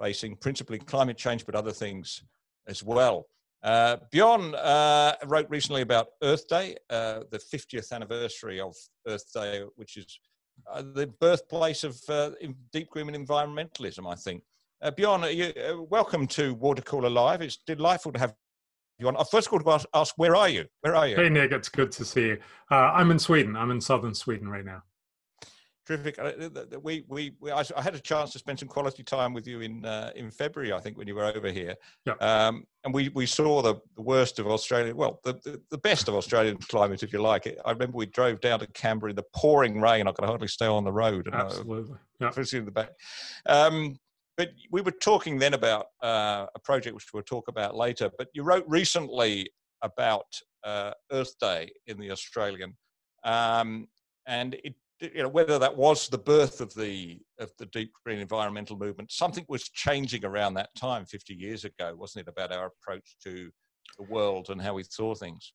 Speaker 1: facing, principally climate change, but other things as well. Uh, Bjorn uh, wrote recently about Earth Day, uh, the 50th anniversary of Earth Day, which is uh, the birthplace of uh, deep green environmentalism, I think. Uh, Bjorn, you, welcome to Water Cooler Live. It's delightful to have you on. First of all, to ask, ask, where are you? Where are you?
Speaker 4: Hey, Nick, it's good to see you. Uh, I'm in Sweden. I'm in southern Sweden right now.
Speaker 1: Terrific. Uh, we, we, we I, had a chance to spend some quality time with you in uh, in February, I think, when you were over here.
Speaker 4: Yeah.
Speaker 1: Um, and we, we saw the, the worst of Australia, well, the, the, the, best of Australian climate, if you like. It I remember we drove down to Canberra in the pouring rain. I could hardly stay on the road.
Speaker 4: And Absolutely.
Speaker 1: I, yeah. in the back. Um, but we were talking then about uh, a project which we'll talk about later. But you wrote recently about uh, Earth Day in the Australian. Um, and it you know whether that was the birth of the of the deep green environmental movement something was changing around that time 50 years ago wasn't it about our approach to the world and how we saw things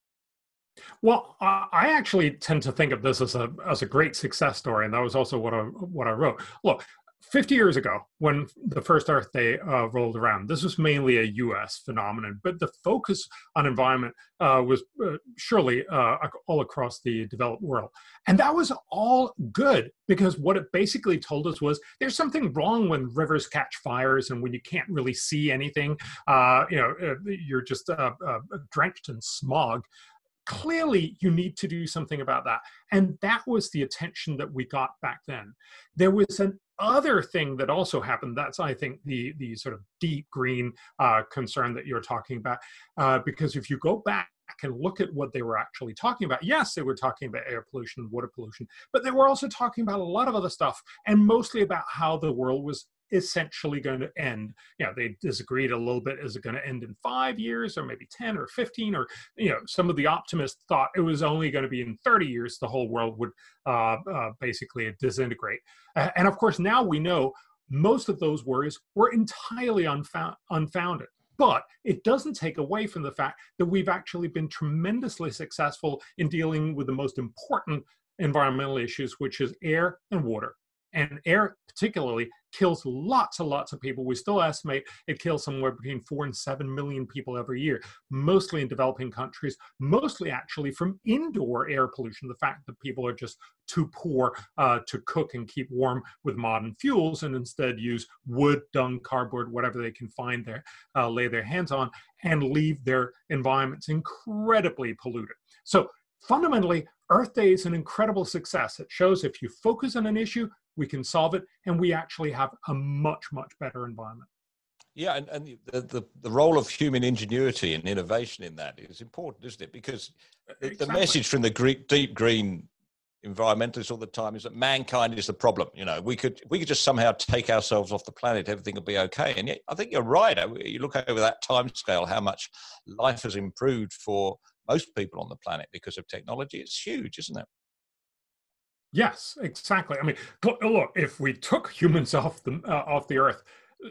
Speaker 4: well i actually tend to think of this as a as a great success story and that was also what i what i wrote look 50 years ago, when the first Earth Day uh, rolled around, this was mainly a US phenomenon, but the focus on environment uh, was uh, surely uh, all across the developed world. And that was all good because what it basically told us was there's something wrong when rivers catch fires and when you can't really see anything, uh, you know, uh, you're just drenched in smog clearly you need to do something about that. And that was the attention that we got back then. There was an other thing that also happened. That's i think the the sort of deep green uh, concern that you're talking about uh, because if you go back and look at what they were actually talking about yes they were talking about air pollution water pollution but they were also talking about a lot of other stuff and mostly about how the world was essentially going to end. You know, they disagreed a little bit. Is it going to end in five years or maybe 10 or 15? Or, you know, some of the optimists thought it was only going to be in 30 years the whole world would uh, uh, basically disintegrate. Uh, and of course, now we know most of those worries were entirely unfound, unfounded. But it doesn't take away from the fact that we've actually been tremendously successful in dealing with the most important environmental issues, which is air and water. And air, particularly, kills lots and lots of people. We still estimate it kills somewhere between four and seven million people every year, mostly in developing countries, mostly actually from indoor air pollution. The fact that people are just too poor uh, to cook and keep warm with modern fuels and instead use wood, dung, cardboard, whatever they can find there, uh, lay their hands on, and leave their environments incredibly polluted. So fundamentally, Earth Day is an incredible success. It shows if you focus on an issue, we can solve it, and we actually have a much, much better environment.
Speaker 1: Yeah, and, and the, the, the role of human ingenuity and innovation in that is important, isn't it? Because exactly. the message from the Greek, deep green environmentalists all the time is that mankind is the problem. You know, we could we could just somehow take ourselves off the planet, everything will be okay. And yet, I think you're right. Uh, you look over that time scale, how much life has improved for most people on the planet because of technology. It's huge, isn't it?
Speaker 4: Yes, exactly. I mean, look, if we took humans off the uh, off the Earth,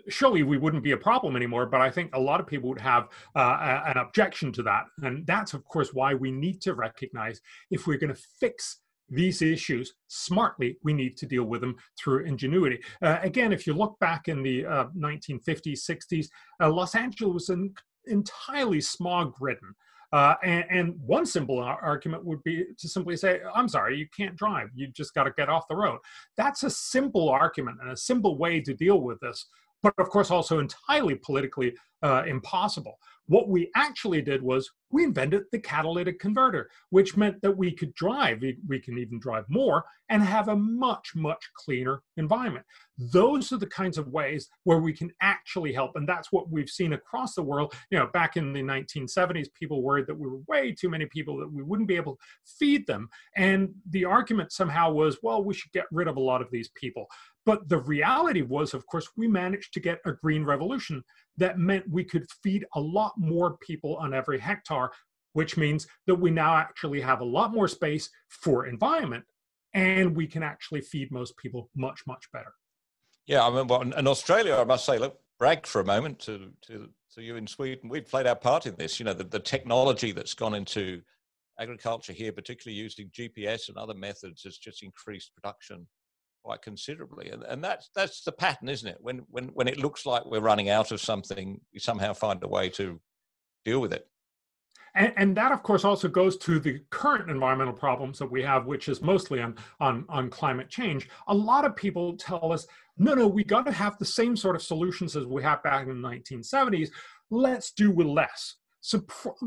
Speaker 4: surely we wouldn't be a problem anymore. But I think a lot of people would have uh, an objection to that, and that's of course why we need to recognize if we're going to fix these issues smartly, we need to deal with them through ingenuity. Uh, again, if you look back in the 1950s, uh, 60s, uh, Los Angeles was an entirely smog-ridden. Uh, and, and, one simple argument would be to simply say, I'm sorry, you can't drive. You just got to get off the road. That's a simple argument and a simple way to deal with this, but of course, also entirely politically uh, impossible. What we actually did was we invented the catalytic converter, which meant that we could drive, we can even drive more, and have a much, much cleaner environment. Those are the kinds of ways where we can actually help. And that's what we've seen across the world. You know, back in the 1970s, people worried that we were way too many people, that we wouldn't be able to feed them. And the argument somehow was, well, we should get rid of a lot of these people. But the reality was, of course, we managed to get a green revolution that meant we could feed a lot more people on every hectare, which means that we now actually have a lot more space for environment and we can actually feed most people much, much better.
Speaker 1: Yeah, I mean, well, in Australia, I must say, look, brag for a moment to, to, to you in Sweden. We've played our part in this. You know, the, the technology that's gone into agriculture here, particularly using GPS and other methods, has just increased production quite considerably. And, and that's, that's the pattern, isn't it? When, when, when it looks like we're running out of something, we somehow find a way to deal with it.
Speaker 4: And, and, that, of course, also goes to the current environmental problems that we have, which is mostly on, on, on climate change. A lot of people tell us no, no, we got to have the same sort of solutions as we had back in the 1970s. Let's do with less. So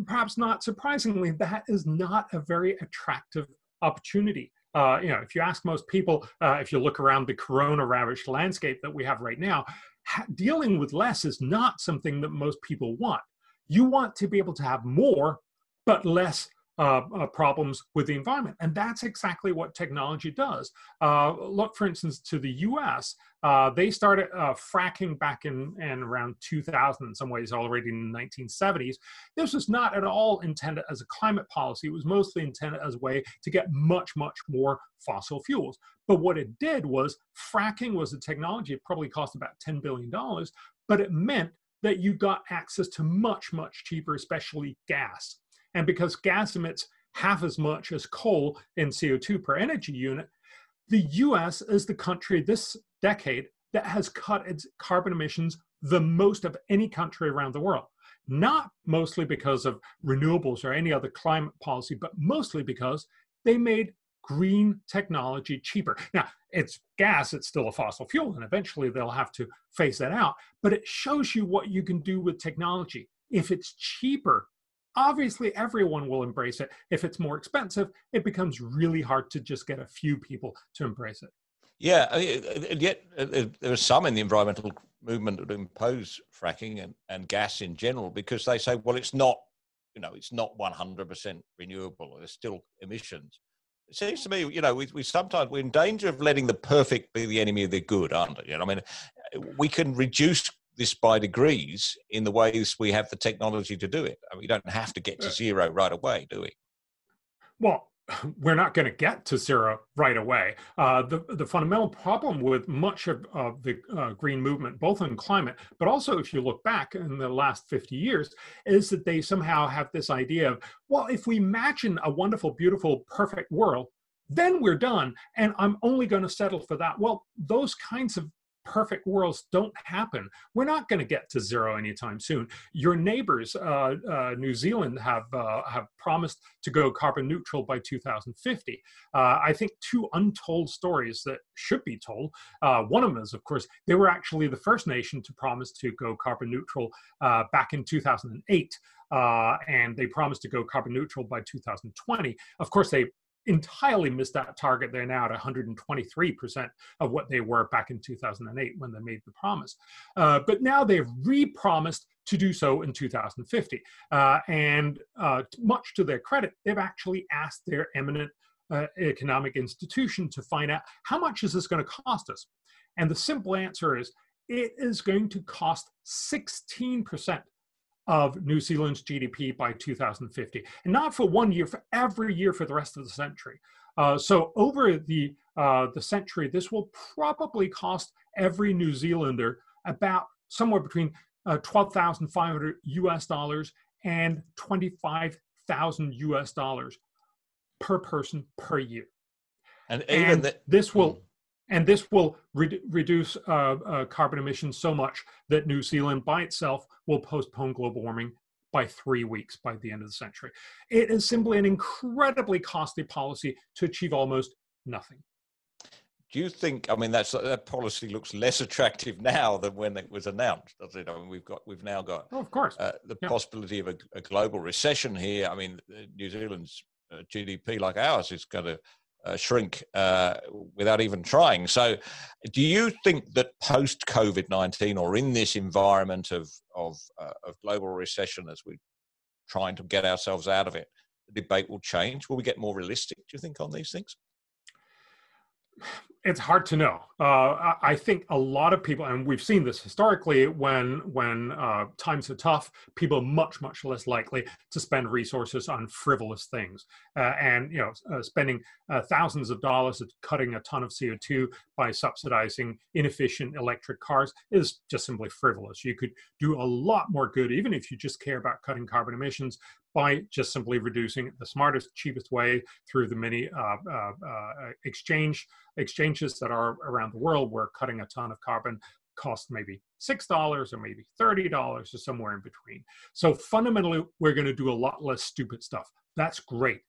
Speaker 4: perhaps not surprisingly, that is not a very attractive opportunity. Uh, you know, if you ask most people, uh, if you look around the corona ravaged landscape that we have right now, dealing with less is not something that most people want. You want to be able to have more, but less uh, uh, problems with the environment. And that's exactly what technology does. Uh, look, for instance, to the US, uh, they started uh, fracking back in, in around 2000, in some ways already in the 1970s. This was not at all intended as a climate policy. It was mostly intended as a way to get much, much more fossil fuels. But what it did was fracking was a technology, it probably cost about $10 billion, but it meant that you got access to much, much cheaper, especially gas. And because gas emits half as much as coal in CO2 per energy unit, the US is the country this decade that has cut its carbon emissions the most of any country around the world. Not mostly because of renewables or any other climate policy, but mostly because they made green technology cheaper. Now, it's gas, it's still a fossil fuel, and eventually they'll have to phase that out. But it shows you what you can do with technology. If it's cheaper obviously everyone will embrace it. If it's more expensive, it becomes really hard to just get a few people to embrace it.
Speaker 1: Yeah, and yet there are some in the environmental movement that impose fracking and, and gas in general because they say, well, it's not, you know, it's not 100% renewable. There's still emissions. It seems to me, you know, we, we sometimes we're in danger of letting the perfect be the enemy of the good, aren't we? You know, I mean, we can reduce this by degrees in the ways we have the technology to do it. I mean, we don't have to get to zero right away, do we?
Speaker 4: Well, we're not going to get to zero right away. Uh, the, the fundamental problem with much of, of the uh, green movement, both in climate, but also if you look back in the last 50 years, is that they somehow have this idea of, well, if we imagine a wonderful, beautiful, perfect world, then we're done. And I'm only going to settle for that. Well, those kinds of perfect worlds don't happen. We're not going to get to zero anytime soon. Your neighbors, uh, uh, New Zealand, have uh, have promised to go carbon neutral by 2050. Uh, I think two untold stories that should be told. Uh, one of them is, of course, they were actually the first nation to promise to go carbon neutral uh, back in 2008. Uh, and they promised to go carbon neutral by 2020. Of course, they entirely missed that target. They're now at 123% of what they were back in 2008 when they made the promise. Uh, but now they've re-promised to do so in 2050. Uh, and uh, much to their credit, they've actually asked their eminent uh, economic institution to find out how much is this going to cost us? And the simple answer is it is going to cost 16% of New Zealand's GDP by 2050, and not for one year, for every year for the rest of the century. Uh, so over the uh, the century, this will probably cost every New Zealander about somewhere between uh, 12,500 US dollars and 25,000 US dollars per person per year.
Speaker 1: And, and
Speaker 4: the, this will hmm and this will re- reduce uh, uh, carbon emissions so much that New Zealand by itself will postpone global warming by three weeks by the end of the century. It is simply an incredibly costly policy to achieve almost nothing.
Speaker 1: Do you think? I mean, that's that policy looks less attractive now than when it was announced, does it? I mean, we've got we've now got
Speaker 4: oh, of course uh,
Speaker 1: the yeah. possibility of a, a, global recession here. I mean, New Zealand's uh, GDP like ours is going to uh, shrink uh, without even trying. So, do you think that post COVID 19 or in this environment of, of, uh, of global recession as we're trying to get ourselves out of it, the debate will change? Will we get more realistic, do you think, on these things?
Speaker 4: It's hard to know. Uh, I think a lot of people, and we've seen this historically, when when uh, times are tough, people are much much less likely to spend resources on frivolous things. Uh, and you know, uh, spending uh, thousands of dollars at cutting a ton of CO two by subsidizing inefficient electric cars is just simply frivolous. You could do a lot more good, even if you just care about cutting carbon emissions, by just simply reducing the smartest, cheapest way through the many uh, uh, uh, exchange exchanges that are around the world where cutting a ton of carbon costs maybe $6 or maybe $30 or somewhere in between. So fundamentally, we're going to do a lot less stupid stuff. That's great.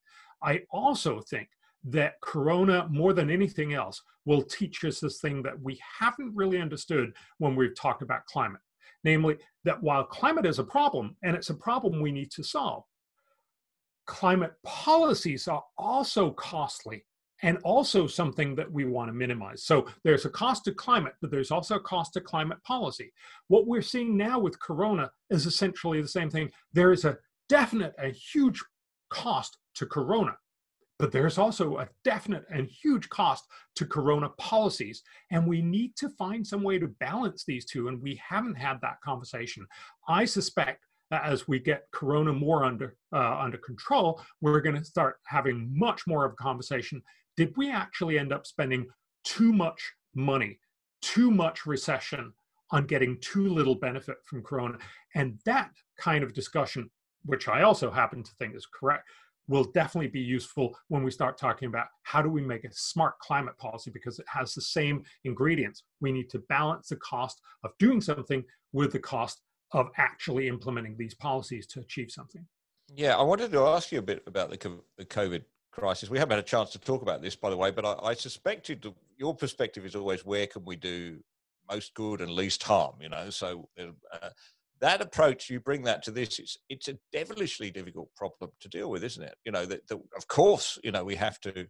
Speaker 4: I also think that Corona, more than anything else, will teach us this thing that we haven't really understood when we've talked about climate. Namely, that while climate is a problem, and it's a problem we need to solve, climate policies are also costly and also something that we want to minimize. So there's a cost to climate, but there's also a cost to climate policy. What we're seeing now with Corona is essentially the same thing. There is a definite, a huge cost to Corona. But there's also a definite and huge cost to Corona policies. And we need to find some way to balance these two. And we haven't had that conversation. I suspect as we get Corona more under, uh, under control, we're going to start having much more of a conversation. Did we actually end up spending too much money, too much recession on getting too little benefit from Corona? And that kind of discussion, which I also happen to think is correct, will definitely be useful when we start talking about how do we make a smart climate policy because it has the same ingredients. We need to balance the cost of doing something with the cost of actually implementing these policies to achieve something.
Speaker 1: Yeah, I wanted to ask you a bit about the, COVID crisis. We haven't had a chance to talk about this, by the way, but I, I suspected your perspective is always where can we do most good and least harm, you know? So uh, that approach, you bring that to this, it's, it's a devilishly difficult problem to deal with, isn't it? You know, that, of course, you know, we have to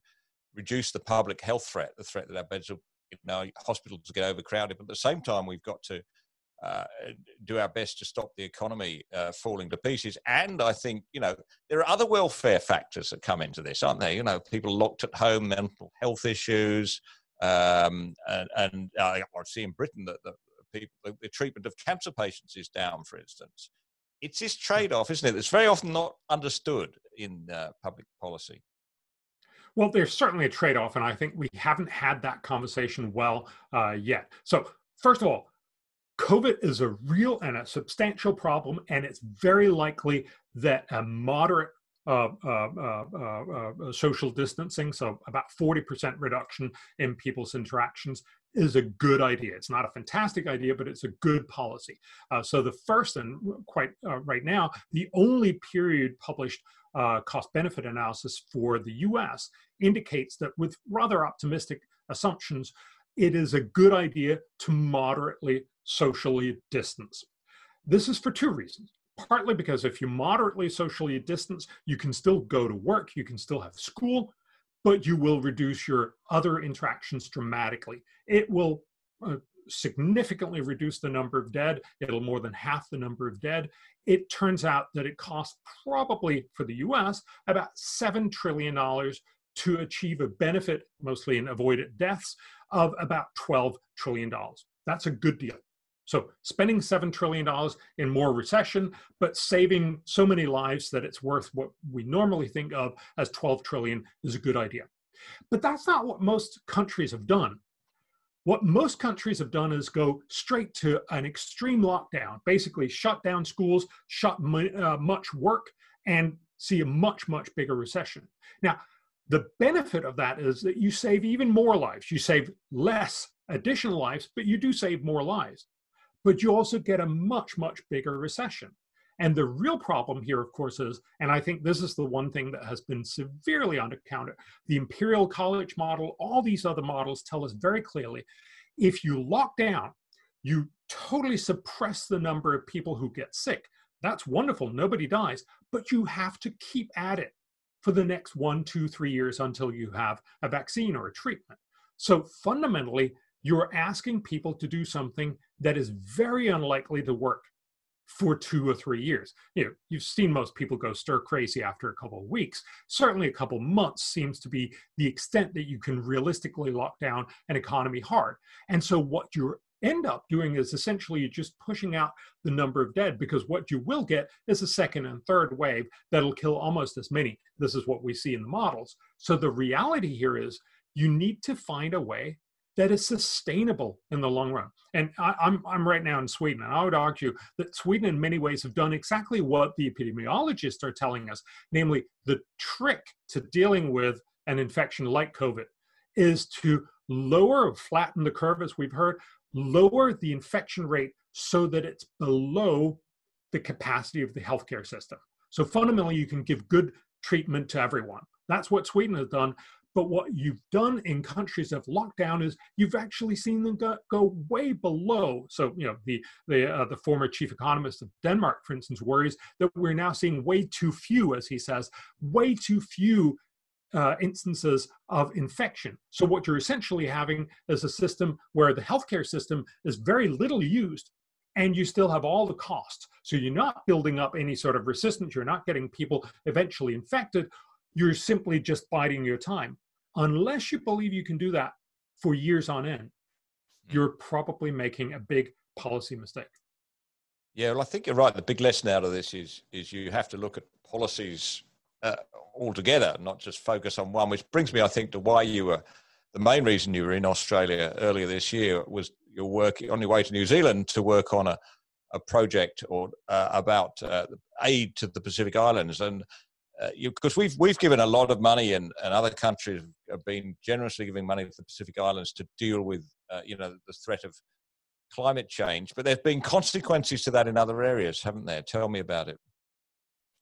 Speaker 1: reduce the public health threat, the threat that our beds are, you know, hospitals get overcrowded, but at the same time, we've got to uh, do our best to stop the economy uh, falling to pieces. And I think, you know, there are other welfare factors that come into this, aren't there? You know, people locked at home, mental health issues. Um, and, and uh, I see in Britain that the, people, the, the treatment of cancer patients is down, for instance. It's this trade off, isn't it? That's very often not understood in uh, public policy.
Speaker 4: Well, there's certainly a trade off, and I think we haven't had that conversation well uh, yet. So, first of all, COVID is a real and a substantial problem, and it's very likely that a moderate uh, uh, uh, uh, social distancing, so about 40% reduction in people's interactions, is a good idea. It's not a fantastic idea, but it's a good policy. Uh, so the first, and quite uh, right now, the only period published cost benefit analysis for the US indicates that with rather optimistic assumptions, it is a good idea to moderately socially distance. This is for two reasons. Partly because if you moderately socially distance, you can still go to work, you can still have school, but you will reduce your other interactions dramatically. It will uh, significantly reduce the number of dead. It'll more than half the number of dead. It turns out that it costs probably for the US about $7 trillion to achieve a benefit, mostly in avoided deaths, of about $12 trillion. That's a good deal. So spending $7 trillion in more recession, but saving so many lives that it's worth what we normally think of as 12 trillion is a good idea. But that's not what most countries have done. What most countries have done is go straight to an extreme lockdown, basically shut down schools, shut uh, much work, and see a much, much bigger recession. Now, the benefit of that is that you save even more lives. You save less additional lives, but you do save more lives but you also get a much, much bigger recession. And the real problem here, of course, is, and I think this is the one thing that has been severely undercounted the Imperial College model, all these other models tell us very clearly if you lock down, you totally suppress the number of people who get sick. That's wonderful, nobody dies, but you have to keep at it for the next one, two, three years until you have a vaccine or a treatment. So fundamentally, you're asking people to do something that is very unlikely to work for two or three years. You know, you've seen most people go stir crazy after a couple of weeks. Certainly, a couple months seems to be the extent that you can realistically lock down an economy hard. And so, what you end up doing is essentially just pushing out the number of dead because what you will get is a second and third wave that'll kill almost as many. This is what we see in the models. So, the reality here is you need to find a way that is sustainable in the long run. And I, am I'm, I'm right now in Sweden, and I would argue that Sweden, in many ways, have done exactly what the epidemiologists are telling us, namely, the trick to dealing with an infection like COVID is to lower flatten the curve, as we've heard, lower the infection rate so that it's below the capacity of the healthcare system. So fundamentally, you can give good treatment to everyone. That's what Sweden has done. But what you've done in countries that have locked down is you've actually seen them go, go way below. So, you know, the the uh, the former chief economist of Denmark, for instance, worries that we're now seeing way too few, as he says, way too few uh, instances of infection. So, what you're essentially having is a system where the healthcare system is very little used and you still have all the costs. So, you're not building up any sort of resistance, you're not getting people eventually infected, you're simply just biding your time. Unless you believe you can do that for years on end, hmm. you're probably making a big policy mistake.
Speaker 1: Yeah, well, I think you're right. The big lesson out of this is is you have to look at policies uh, altogether, not just focus on one. Which brings me, I think, to why you were the main reason you were in Australia earlier this year was your work on your way to New Zealand to work on a, a project or uh, about uh, aid to the Pacific Islands and. Because uh, we've we've given a lot of money, and, and other countries have been generously giving money to the Pacific Islands to deal with, uh, you know, the threat of climate change. But there's been consequences to that in other areas, haven't there? Tell me about it.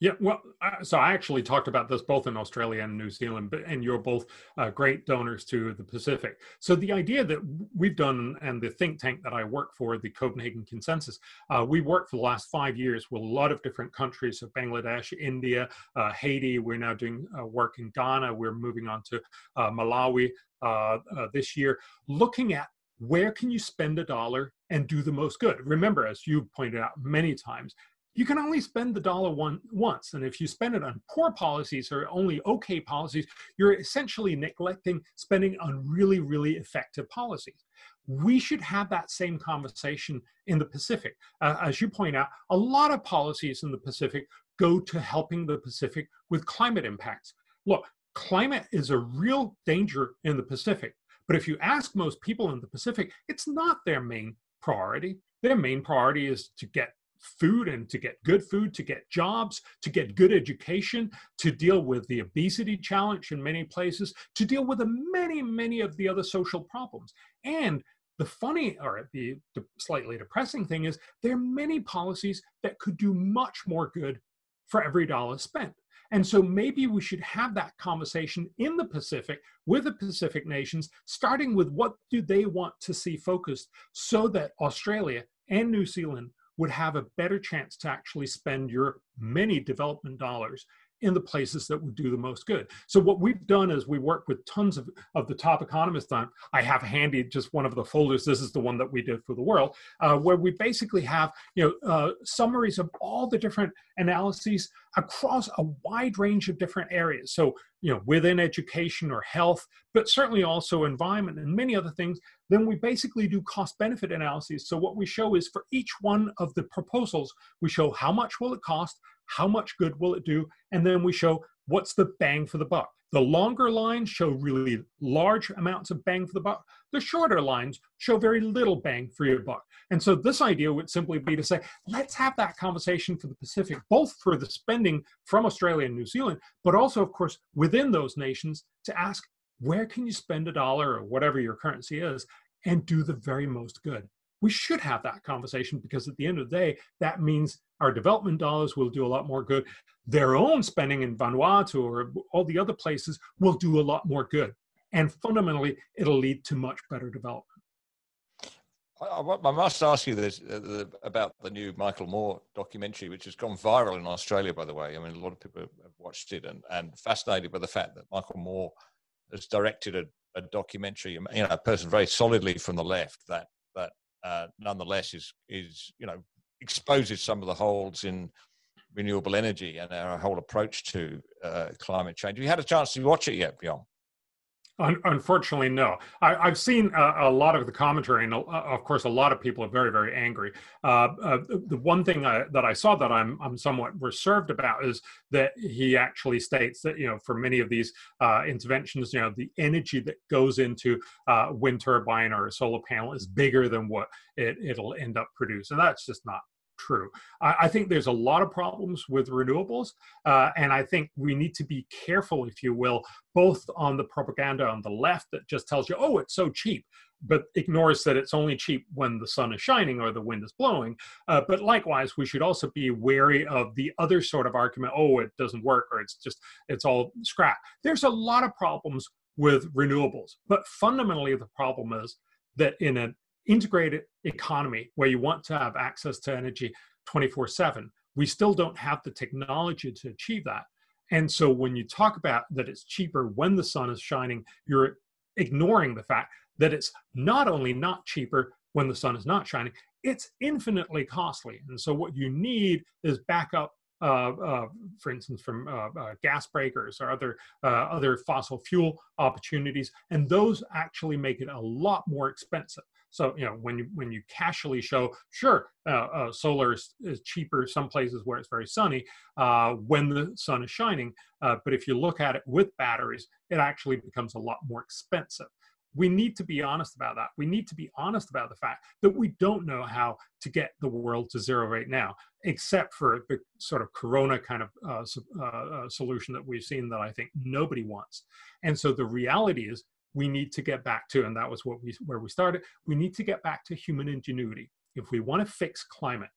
Speaker 4: Yeah, well, so I actually talked about this both in Australia and New Zealand, and you're both uh, great donors to the Pacific. So the idea that we've done, and the think tank that I work for, the Copenhagen Consensus, uh, we worked for the last five years with a lot of different countries, so Bangladesh, India, uh, Haiti. We're now doing uh, work in Ghana. We're moving on to uh, Malawi uh, this year, looking at where can you spend a dollar and do the most good. Remember, as you pointed out many times, you can only spend the dollar one once. And if you spend it on poor policies or only okay policies, you're essentially neglecting spending on really, really effective policies. We should have that same conversation in the Pacific. Uh, as you point out, a lot of policies in the Pacific go to helping the Pacific with climate impacts. Look, climate is a real danger in the Pacific. But if you ask most people in the Pacific, it's not their main priority. Their main priority is to get food and to get good food, to get jobs, to get good education, to deal with the obesity challenge in many places, to deal with the many, many of the other social problems. And the funny or the, the slightly depressing thing is there are many policies that could do much more good for every dollar spent. And so maybe we should have that conversation in the Pacific with the Pacific nations, starting with what do they want to see focused so that Australia and New Zealand would have a better chance to actually spend your many development dollars in the places that would do the most good. So what we've done is we work with tons of, of the top economists on. I have handy just one of the folders. This is the one that we did for the world, uh, where we basically have you know uh, summaries of all the different analyses across a wide range of different areas. So you know within education or health, but certainly also environment and many other things. Then we basically do cost benefit analyses. So what we show is for each one of the proposals, we show how much will it cost, how much good will it do, and then we show what's the bang for the buck. The longer lines show really large amounts of bang for the buck. The shorter lines show very little bang for your buck. And so this idea would simply be to say, let's have that conversation for the Pacific, both for the spending from Australia and New Zealand, but also, of course, within those nations to ask, where can you spend a dollar or whatever your currency is and do the very most good? we should have that conversation because at the end of the day, that means our development dollars will do a lot more good. Their own spending in Vanuatu or all the other places will do a lot more good. And fundamentally, it'll lead to much better development.
Speaker 1: I, must ask you this uh, about the new Michael Moore documentary, which has gone viral in Australia, by the way. I mean, a lot of people have watched it and, and fascinated by the fact that Michael Moore has directed a, a documentary, you know, a person very solidly from the left that that uh, nonetheless is is you know exposes some of the holes in renewable energy and our whole approach to uh, climate change. Have you had a chance to watch it yet, Bjorn?
Speaker 4: unfortunately, no. I, have seen a, a, lot of the commentary, and uh, of course, a lot of people are very, very angry. Uh, uh, the one thing I, that I saw that I'm, I'm somewhat reserved about is that he actually states that you know, for many of these uh, interventions, you know, the energy that goes into uh, wind turbine or a solar panel is bigger than what it, it'll end up producing. That's just not true. I, I, think there's a lot of problems with renewables, uh, and I think we need to be careful, if you will, both on the propaganda on the left that just tells you, oh, it's so cheap, but ignores that it's only cheap when the sun is shining or the wind is blowing. Uh, but likewise, we should also be wary of the other sort of argument, oh, it doesn't work or it's just, it's all scrap. There's a lot of problems with renewables. But fundamentally, the problem is that in an integrated economy where you want to have access to energy 24 7, we still don't have the technology to achieve that. And so when you talk about that it's cheaper when the sun is shining, you're ignoring the fact that it's not only not cheaper when the sun is not shining, it's infinitely costly. And so what you need is backup uh, uh, for instance, from uh, uh gas peakers or other uh, other fossil fuel opportunities, and those actually make it a lot more expensive. So you know when you when you casually show, sure, uh, solar is, is, cheaper some places where it's very sunny when the sun is shining, but if you look at it with batteries, it actually becomes a lot more expensive we need to be honest about that. We need to be honest about the fact that we don't know how to get the world to zero right now, except for the sort of corona kind of uh, uh, uh, solution that we've seen that I think nobody wants. And so the reality is we need to get back to, and that was what we where we started. We need to get back to human ingenuity if we want to fix climate.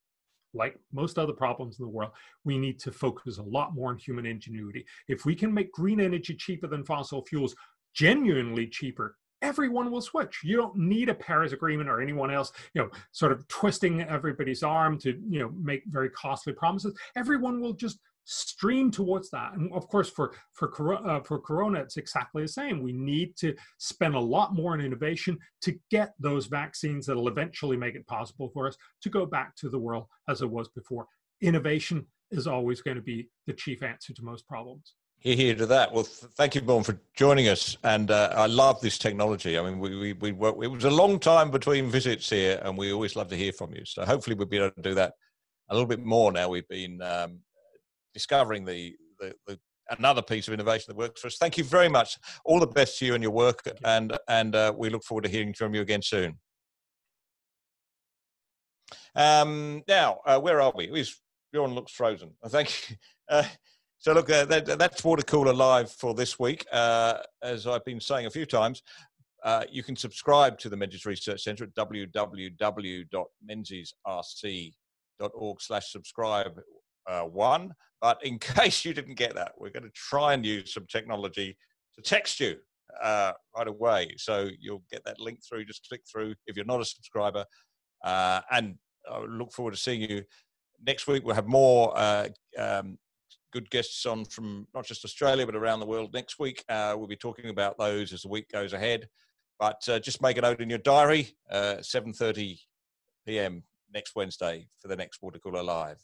Speaker 4: Like most other problems in the world, we need to focus a lot more on human ingenuity. If we can make green energy cheaper than fossil fuels, genuinely cheaper everyone will switch. You don't need a Paris Agreement or anyone else, you know, sort of twisting everybody's arm to, you know, make very costly promises. Everyone will just stream towards that. And of course, for for uh, for Corona, it's exactly the same. We need to spend a lot more on innovation to get those vaccines that'll eventually make it possible for us to go back to the world as it was before. Innovation is always going to be the chief answer to most problems.
Speaker 1: Hear, hear to that. Well, th- thank you, Bjorn, for joining us. And uh, I love this technology. I mean, we, we, we work, it was a long time between visits here, and we always love to hear from you. So hopefully we'll be able to do that a little bit more now. We've been um, discovering the, the, the another piece of innovation that works for us. Thank you very much. All the best to you and your work, and and uh, we look forward to hearing from you again soon. Um, now, uh, where are we? Bjorn looks frozen. Thank you. Uh, so look, uh, that, that's water cooler live for this week. Uh, as I've been saying a few times, uh, you can subscribe to the Menzies Research Centre at www.menziesrc.org slash subscribe uh, one. But in case you didn't get that, we're going to try and use some technology to text you uh, right away. So you'll get that link through. Just click through if you're not a subscriber. Uh, and I look forward to seeing you next week. We'll have more um, good guests on from not just Australia but around the world next week. Uh, we'll be talking about those as the week goes ahead. But uh, just make a note in your diary, uh, 7:30 p.m. next Wednesday for the next Water Cooler Live.